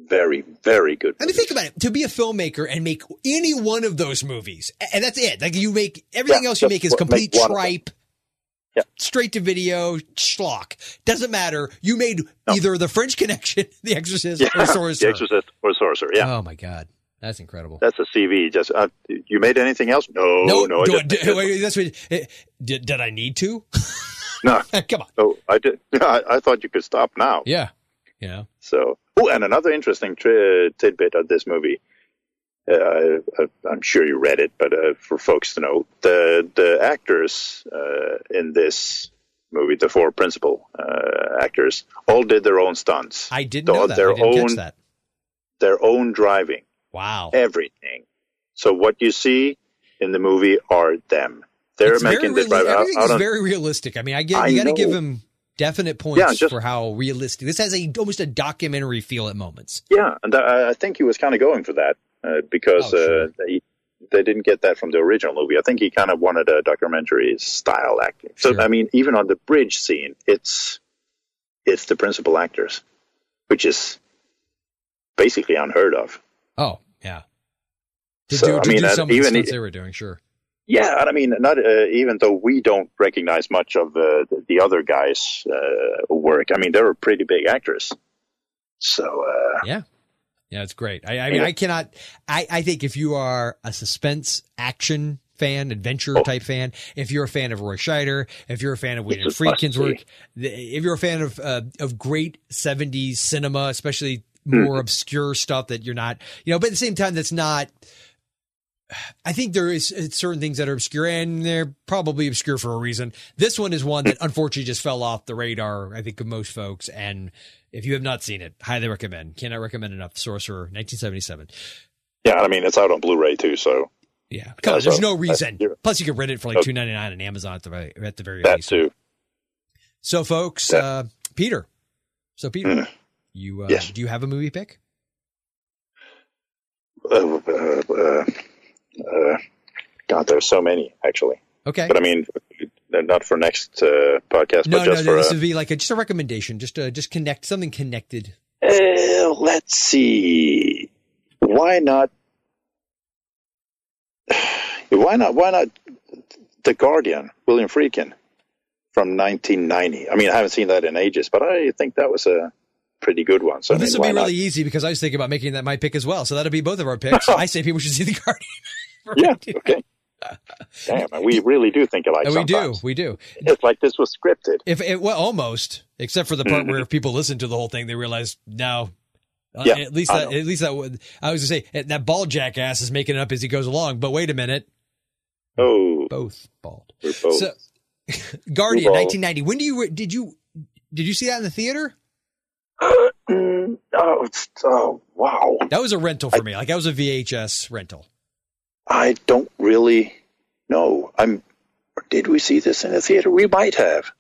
Speaker 3: very, very good.
Speaker 1: I mean, think about it. To be a filmmaker and make any one of those movies, and that's it. Like you make everything
Speaker 3: Yeah,
Speaker 1: else you make is complete
Speaker 3: them.
Speaker 1: tripe,
Speaker 3: Yeah.
Speaker 1: straight to video schlock. Doesn't matter. You made either The French Connection, The Exorcist,
Speaker 3: yeah,
Speaker 1: or Sorcerer.
Speaker 3: The Exorcist or Sorcerer. Yeah,
Speaker 1: Oh my god, that's incredible.
Speaker 3: that's a CV. Just uh, you made anything else? No,
Speaker 1: no,
Speaker 3: no, I
Speaker 1: do- wait, that's what. eh, Did, did I need to?
Speaker 3: no.
Speaker 1: Come on.
Speaker 3: Oh, I did. I, I thought you could stop now.
Speaker 1: Yeah, know.
Speaker 3: So, oh, and another interesting tri- tidbit of this movie. Uh, I, I'm sure you read it, but uh, for folks to know, the the actors uh, in this movie, the four principal uh, actors, all did their own stunts,
Speaker 1: I didn't know that.
Speaker 3: Their
Speaker 1: I didn't
Speaker 3: own,
Speaker 1: catch that.
Speaker 3: their own driving,
Speaker 1: Wow.
Speaker 3: everything. So what you see in the movie are them. They're
Speaker 1: It's
Speaker 3: making this
Speaker 1: reali-
Speaker 3: out, out
Speaker 1: is very realistic. I mean, I get
Speaker 3: I
Speaker 1: you got to give him definite points
Speaker 3: Yeah, just-
Speaker 1: for how realistic this has a almost a documentary feel at moments.
Speaker 3: Yeah, and I I think he was kind of going for that uh, because
Speaker 1: Oh, sure.
Speaker 3: uh, they, they didn't get that from the original movie. I think he kind of wanted a documentary style acting. So
Speaker 1: Sure.
Speaker 3: I mean, even on the bridge scene, it's it's the principal actors, which is basically unheard of.
Speaker 1: Oh, yeah. To
Speaker 3: So,
Speaker 1: do,
Speaker 3: I mean,
Speaker 1: do
Speaker 3: uh,
Speaker 1: some of the
Speaker 3: even
Speaker 1: stunts they were doing, sure.
Speaker 3: Yeah, and I mean, not uh, even though we don't recognize much of the the other guys' uh, work. I mean, they were pretty big actors. So uh,
Speaker 1: Yeah. Yeah, it's great. I, I mean,
Speaker 3: Yeah.
Speaker 1: I cannot. I, I think if you are a suspense action fan, adventure
Speaker 3: Oh.
Speaker 1: type fan, if you're a fan of Roy Scheider, if you're a fan of William Friedkin's work, if you're a fan of uh, of great '70s cinema, especially. More obscure stuff that you're not, you know, but at the same time, that's not. I think there is certain things that are obscure, and they're probably obscure for a reason. This one is one that unfortunately just fell off the radar, I think, of most folks. And if you have not seen it, highly recommend. Cannot recommend enough. Sorcerer, 1977.
Speaker 3: yeah, I mean, it's out on Blu-ray too. So
Speaker 1: Yeah, come on, there's no reason. Plus, you can rent it for like two ninety nine on Amazon at the very, at the very
Speaker 3: that
Speaker 1: least.
Speaker 3: too.
Speaker 1: So, folks,
Speaker 3: Yeah.
Speaker 1: uh, Peter. So, Peter,
Speaker 3: Mm.
Speaker 1: You uh,
Speaker 3: Yes.
Speaker 1: do you have a movie pick?
Speaker 3: Uh, uh, uh, uh, God, there's so many actually.
Speaker 1: Okay.
Speaker 3: But I mean, not for next uh, podcast,
Speaker 1: no,
Speaker 3: but
Speaker 1: no,
Speaker 3: just
Speaker 1: no.
Speaker 3: for.
Speaker 1: This would be like a, just a recommendation. Just uh, just connect something connected.
Speaker 3: uh, let's see. Why not? Why not? Why not? The Guardian, William Friedkin, from 1990. I mean, I haven't seen that in ages, but I think that was a pretty good one. So
Speaker 1: Well,
Speaker 3: I
Speaker 1: this
Speaker 3: mean, why
Speaker 1: be
Speaker 3: not?
Speaker 1: really easy because I was thinking about making that my pick as well. So that'll be both of our picks. I say people should see the Guardian.
Speaker 3: Yeah. Okay. Damn, we really do think alike.
Speaker 1: We do, we do.
Speaker 3: It's like this was scripted.
Speaker 1: If it, well, almost, except for the part
Speaker 3: Mm-hmm.
Speaker 1: where if people listen to the whole thing, they realize no. Uh,
Speaker 3: Yeah,
Speaker 1: at least that, at least that would, I was gonna say that bald jackass is making it up as he goes along. But wait a minute,
Speaker 3: Oh,
Speaker 1: both bald.
Speaker 3: both.
Speaker 1: So, Guardian, 1990. When do you did you did you see that in the theater?
Speaker 3: Mm, oh, it's, oh, wow.
Speaker 1: That was a rental for me. Like that was a VHS rental.
Speaker 3: I don't really know. I'm. Did we see this in the theater? We might have.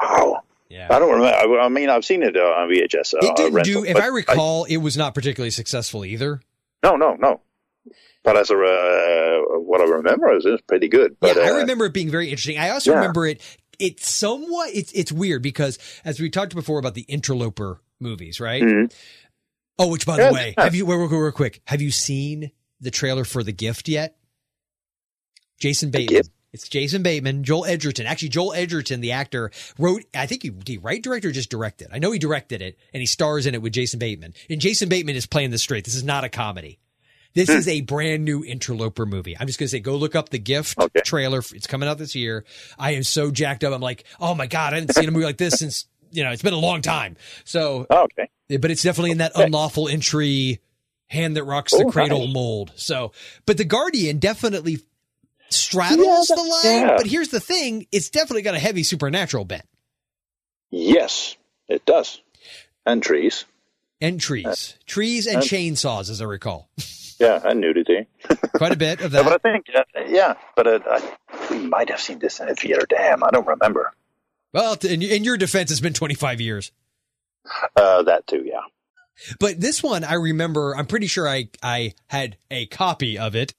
Speaker 3: Wow.
Speaker 1: Yeah.
Speaker 3: I don't remember. I, I mean, I've seen it uh, on VHS. Uh,
Speaker 1: It didn't
Speaker 3: rental,
Speaker 1: do. If I recall, it was not particularly successful either.
Speaker 3: no, no, no. But as a uh, what I remember is it's pretty good. But
Speaker 1: yeah, I
Speaker 3: uh,
Speaker 1: remember it being very interesting. I also
Speaker 3: yeah.
Speaker 1: remember it. It's somewhat. It's it's weird because as we talked before about the interloper movies, right?
Speaker 3: Mhm.
Speaker 1: Oh, which by
Speaker 3: Yeah,
Speaker 1: the way,
Speaker 3: yeah.
Speaker 1: have you real, real, real quick? Have you seen the trailer for The Gift yet? Jason Bateman. It's Jason Bateman, Joel Edgerton. Actually, Joel Edgerton, the actor, wrote. I think he did he write, director, or just directed. I know he directed it, and he stars in it with Jason Bateman. And Jason Bateman is playing this straight. This is not a comedy. This
Speaker 3: Hmm.
Speaker 1: is a brand new interloper movie. I'm just gonna say, go look up the Gift
Speaker 3: Okay.
Speaker 1: trailer. It's coming out this year. I am so jacked up. I'm like, oh my god, I haven't seen a movie like this since you know it's been a long time. So
Speaker 3: oh, okay.
Speaker 1: but it's definitely in that unlawful entry hand that rocks the
Speaker 3: Oh,
Speaker 1: cradle
Speaker 3: nice.
Speaker 1: mold. So, but the Guardian definitely straddles
Speaker 3: Yeah,
Speaker 1: the line.
Speaker 3: yeah.
Speaker 1: But here's the thing: it's definitely got a heavy supernatural bent.
Speaker 3: Yes, it does. And trees.
Speaker 1: And trees, trees, and
Speaker 3: uh,
Speaker 1: chainsaws, as I recall,
Speaker 3: Yeah, and nudity.
Speaker 1: quite a bit of
Speaker 3: Yeah, but I
Speaker 1: that.
Speaker 3: think, yeah, but uh, I, we might have seen this in a theater. Damn, I don't remember.
Speaker 1: Well, in, in your defense, it's been 25 years.
Speaker 3: Uh, that too, yeah.
Speaker 1: But this one, I remember, I'm pretty sure I, I had a copy of it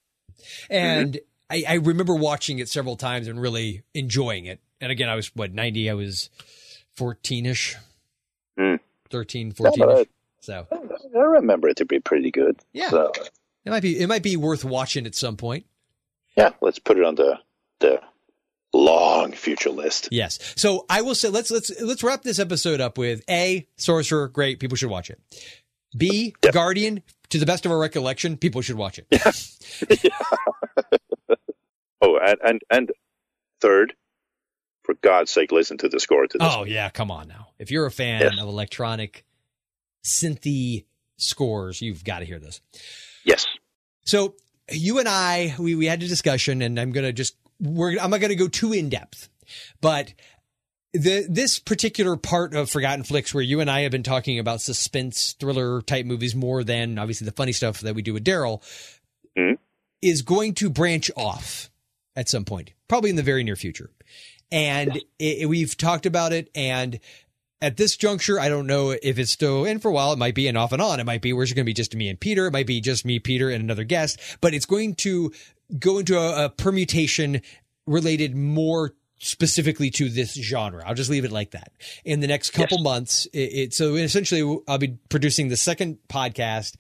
Speaker 1: and I, I remember watching it several times and really enjoying it. And again, I was what, 90, I was 14 ish,
Speaker 3: Mm.
Speaker 1: 13, 14
Speaker 3: but
Speaker 1: ish. So
Speaker 3: I remember it to be pretty good.
Speaker 1: Yeah.
Speaker 3: So,
Speaker 1: it might be, it might be worth watching at some point.
Speaker 3: yeah, let's put it on the the long future list.
Speaker 1: Yes. So I will say let's let's let's wrap this episode up with A, Sorcerer, great, people should watch it. B. Guardian, to the best of our recollection, people should watch it. Yeah.
Speaker 3: Oh, and and and third, for God's sake, listen to the score to this.
Speaker 1: Oh yeah, come on now. If you're a fan
Speaker 3: Yes.
Speaker 1: of electronic synthy scores, you've got to hear this.
Speaker 3: Yes.
Speaker 1: So you and I, we, we had a discussion and I'm going to just, we're, I'm not going to go too in depth, but the, this particular part of Forgotten Flix where you and I have been talking about suspense thriller type movies more than obviously the funny stuff that we do with Daryl
Speaker 3: Mhm.
Speaker 1: is going to branch off at some point, probably in the very near future. And it, we've talked about it and at this juncture, I don't know if it's still in for a while. It might be an off and on. It might be where it's going to be just me and Peter. It might be just me, Peter, and another guest, but it's going to go into a, a permutation related more specifically to this genre. I'll just leave it like that. In the next couple months, it, it so essentially I'll be producing the second podcast.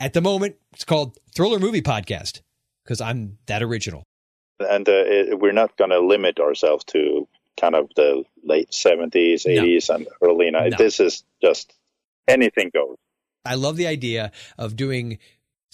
Speaker 1: At the moment, it's called Thriller Movie Podcast because I'm that original.
Speaker 3: And uh, it, we're not going to limit ourselves to kind of the late 70s, 80s, and early 90s.
Speaker 1: No.
Speaker 3: This is just anything goes.
Speaker 1: I love the idea of doing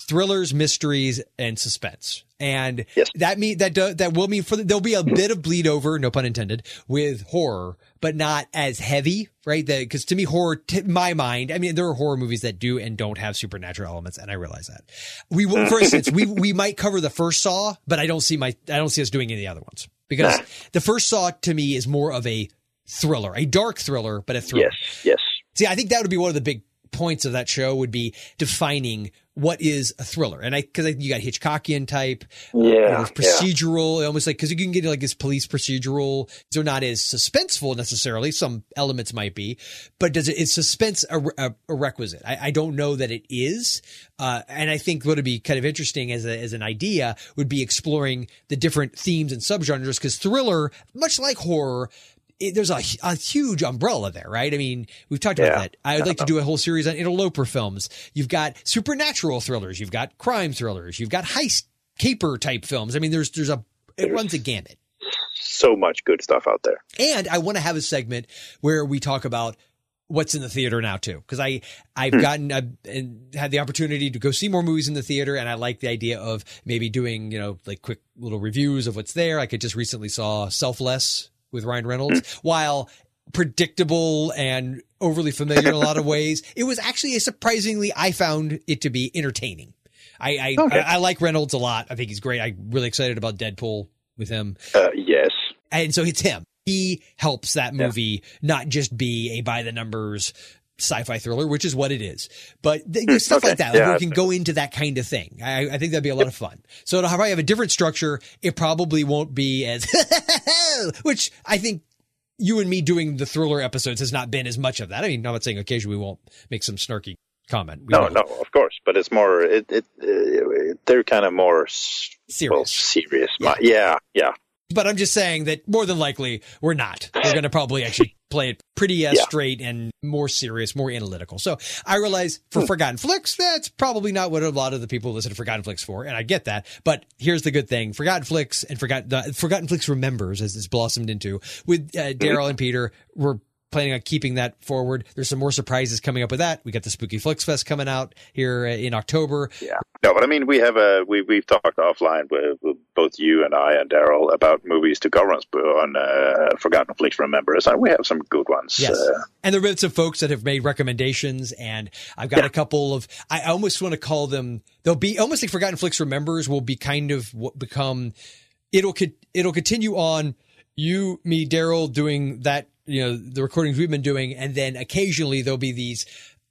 Speaker 1: thrillers, mysteries, and suspense. And
Speaker 3: Yes.
Speaker 1: that mean that do, that will mean for the, there'll be a bit of bleed over, no pun intended, with horror, but not as heavy, right? Because to me, horror, to my mind, I mean, there are horror movies that do and don't have supernatural elements, and I realize that. We will, for instance, we we might cover the first Saw, but I don't see my I don't see us doing any of the other ones because the first Saw to me is more of a thriller, a dark thriller, but a thriller.
Speaker 3: Yes, yes.
Speaker 1: See, I think that would be one of the big points of that show would be defining what is a thriller. And I, cause I, you got Hitchcockian type,
Speaker 3: Yeah,
Speaker 1: uh,
Speaker 3: yeah.
Speaker 1: procedural, almost like, cause you can get like this police procedural. They're not as suspenseful necessarily. Some elements might be, but does it, is suspense a, a, a requisite? I, I don't know that it is. Uh, and I think what would be kind of interesting as a, as an idea would be exploring the different themes and subgenres. Cause thriller, much like horror, it, there's a, a huge umbrella there, right? I mean, we've talked about
Speaker 3: Yeah.
Speaker 1: that. I would like to do a whole series on interloper films. You've got supernatural thrillers. You've got crime thrillers. You've got heist caper type films. I mean, there's, there's a, it
Speaker 3: There's-
Speaker 1: runs a gamut.
Speaker 3: So much good stuff out there.
Speaker 1: And I want to have a segment where we talk about what's in the theater now too. Cause I, I've hmm. gotten, I've and had the opportunity to go see more movies in the theater and I like the idea of maybe doing, you know, like quick little reviews of what's there. I could just recently saw Selfless with Ryan Reynolds while predictable and overly familiar in a lot of ways. It was actually a surprisingly, I found it to be entertaining. I, I,
Speaker 3: Okay.
Speaker 1: I, I like Reynolds a lot. I think he's great. I'm really excited about Deadpool with him
Speaker 3: Uh, yes.
Speaker 1: and so it's him. He helps that movie not just be a by the numbers sci-fi thriller, which is what it is, but th- there's stuff
Speaker 3: okay.
Speaker 1: like that. Like
Speaker 3: Yeah.
Speaker 1: we can go into that kind of thing. I, I think that'd be a lot of fun. So it'll probably have a different structure. It probably won't be as, which I think you and me doing the thriller episodes has not been as much of that. I mean, I'm not saying occasionally we won't make some snarky comment. We
Speaker 3: No,
Speaker 1: will.
Speaker 3: no, of course, but it's more. It, it, uh, they're kind of more s- well,
Speaker 1: Serious.
Speaker 3: serious.
Speaker 1: Yeah,
Speaker 3: yeah, yeah.
Speaker 1: But I'm just saying that more than likely we're not. We're going to probably actually play it pretty uh,
Speaker 3: Yeah.
Speaker 1: straight and more serious, more analytical. So I realize for Forgotten Flix, that's probably not what a lot of the people listen to Forgotten Flix for, and I get that. But here's the good thing: Forgotten Flix and Forgotten the Forgotten Flix remembers as it's blossomed into with uh, Daryl and Peter. We're planning on keeping that forward. There's some more surprises coming up with that. We got the Spooky Flicks Fest coming out here uh, in October.
Speaker 3: Yeah. No, but I mean, we have a we we've talked offline with, with both you and I and Daryl about movies to cover on, uh, Forgotten Flix Remembers, and we have some good ones.
Speaker 1: Yes.
Speaker 3: Uh,
Speaker 1: and there have been some folks that have made recommendations and I've got a couple of, I almost want to call them, they'll be almost like Forgotten Flix Remembers will be kind of what become, it'll, it'll continue on you, me, Daryl doing that, you know, the recordings we've been doing. And then occasionally there'll be these,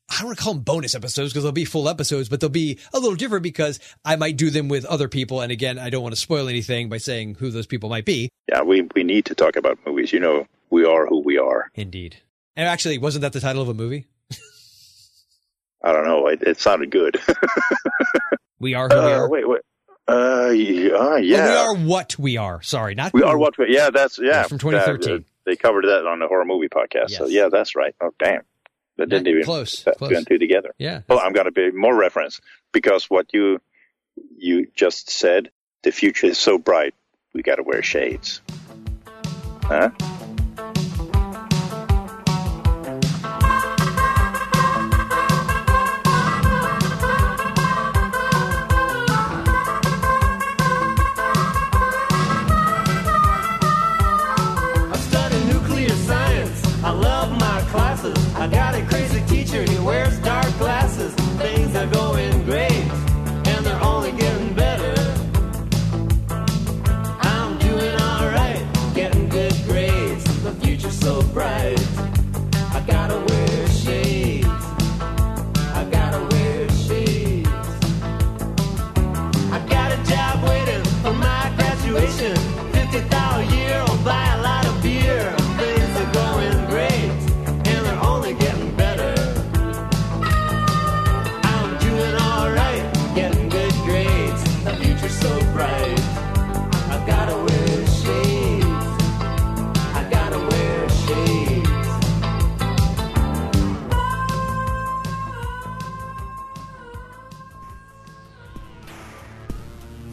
Speaker 1: I don't want to call them bonus episodes because they'll be full episodes, but they'll be a little different because I might do them with other people. And again, I don't want to spoil anything by saying who those people might be.
Speaker 3: yeah, we we need to talk about movies. You know, we are who we are.
Speaker 1: Indeed. And actually, wasn't that the title of a movie?
Speaker 4: I don't know. It, it sounded good.
Speaker 3: we are who we
Speaker 4: Uh,
Speaker 3: are.
Speaker 4: wait, wait. Uh, yeah, uh,
Speaker 3: Oh, we are what we are. Sorry, not
Speaker 4: We
Speaker 3: who.
Speaker 4: are what we. Yeah, that's yeah.
Speaker 3: That's from 2013.
Speaker 4: Uh, they covered that on the horror movie podcast. So yeah, that's right. Oh damn, that didn't
Speaker 3: Yeah,
Speaker 4: even
Speaker 3: close,
Speaker 4: put
Speaker 3: close.
Speaker 4: two and two together.
Speaker 3: Yeah.
Speaker 4: Well, I'm going to be more reference because what you you just said. The future is so bright. We got to wear shades. Huh?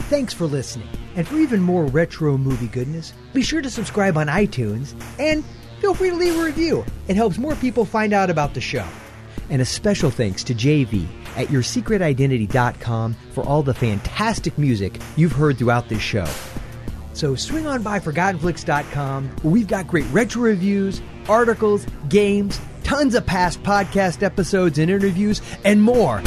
Speaker 1: Thanks for listening. And for even more retro movie goodness, be sure to subscribe on iTunes and feel free to leave a review. It helps more people find out about the show. And a special thanks to JV at yoursecretidentity.com for all the fantastic music you've heard throughout this show. So swing on by ForgottenFlix.com where we've got great retro reviews, articles, games, tons of past podcast episodes and interviews, and more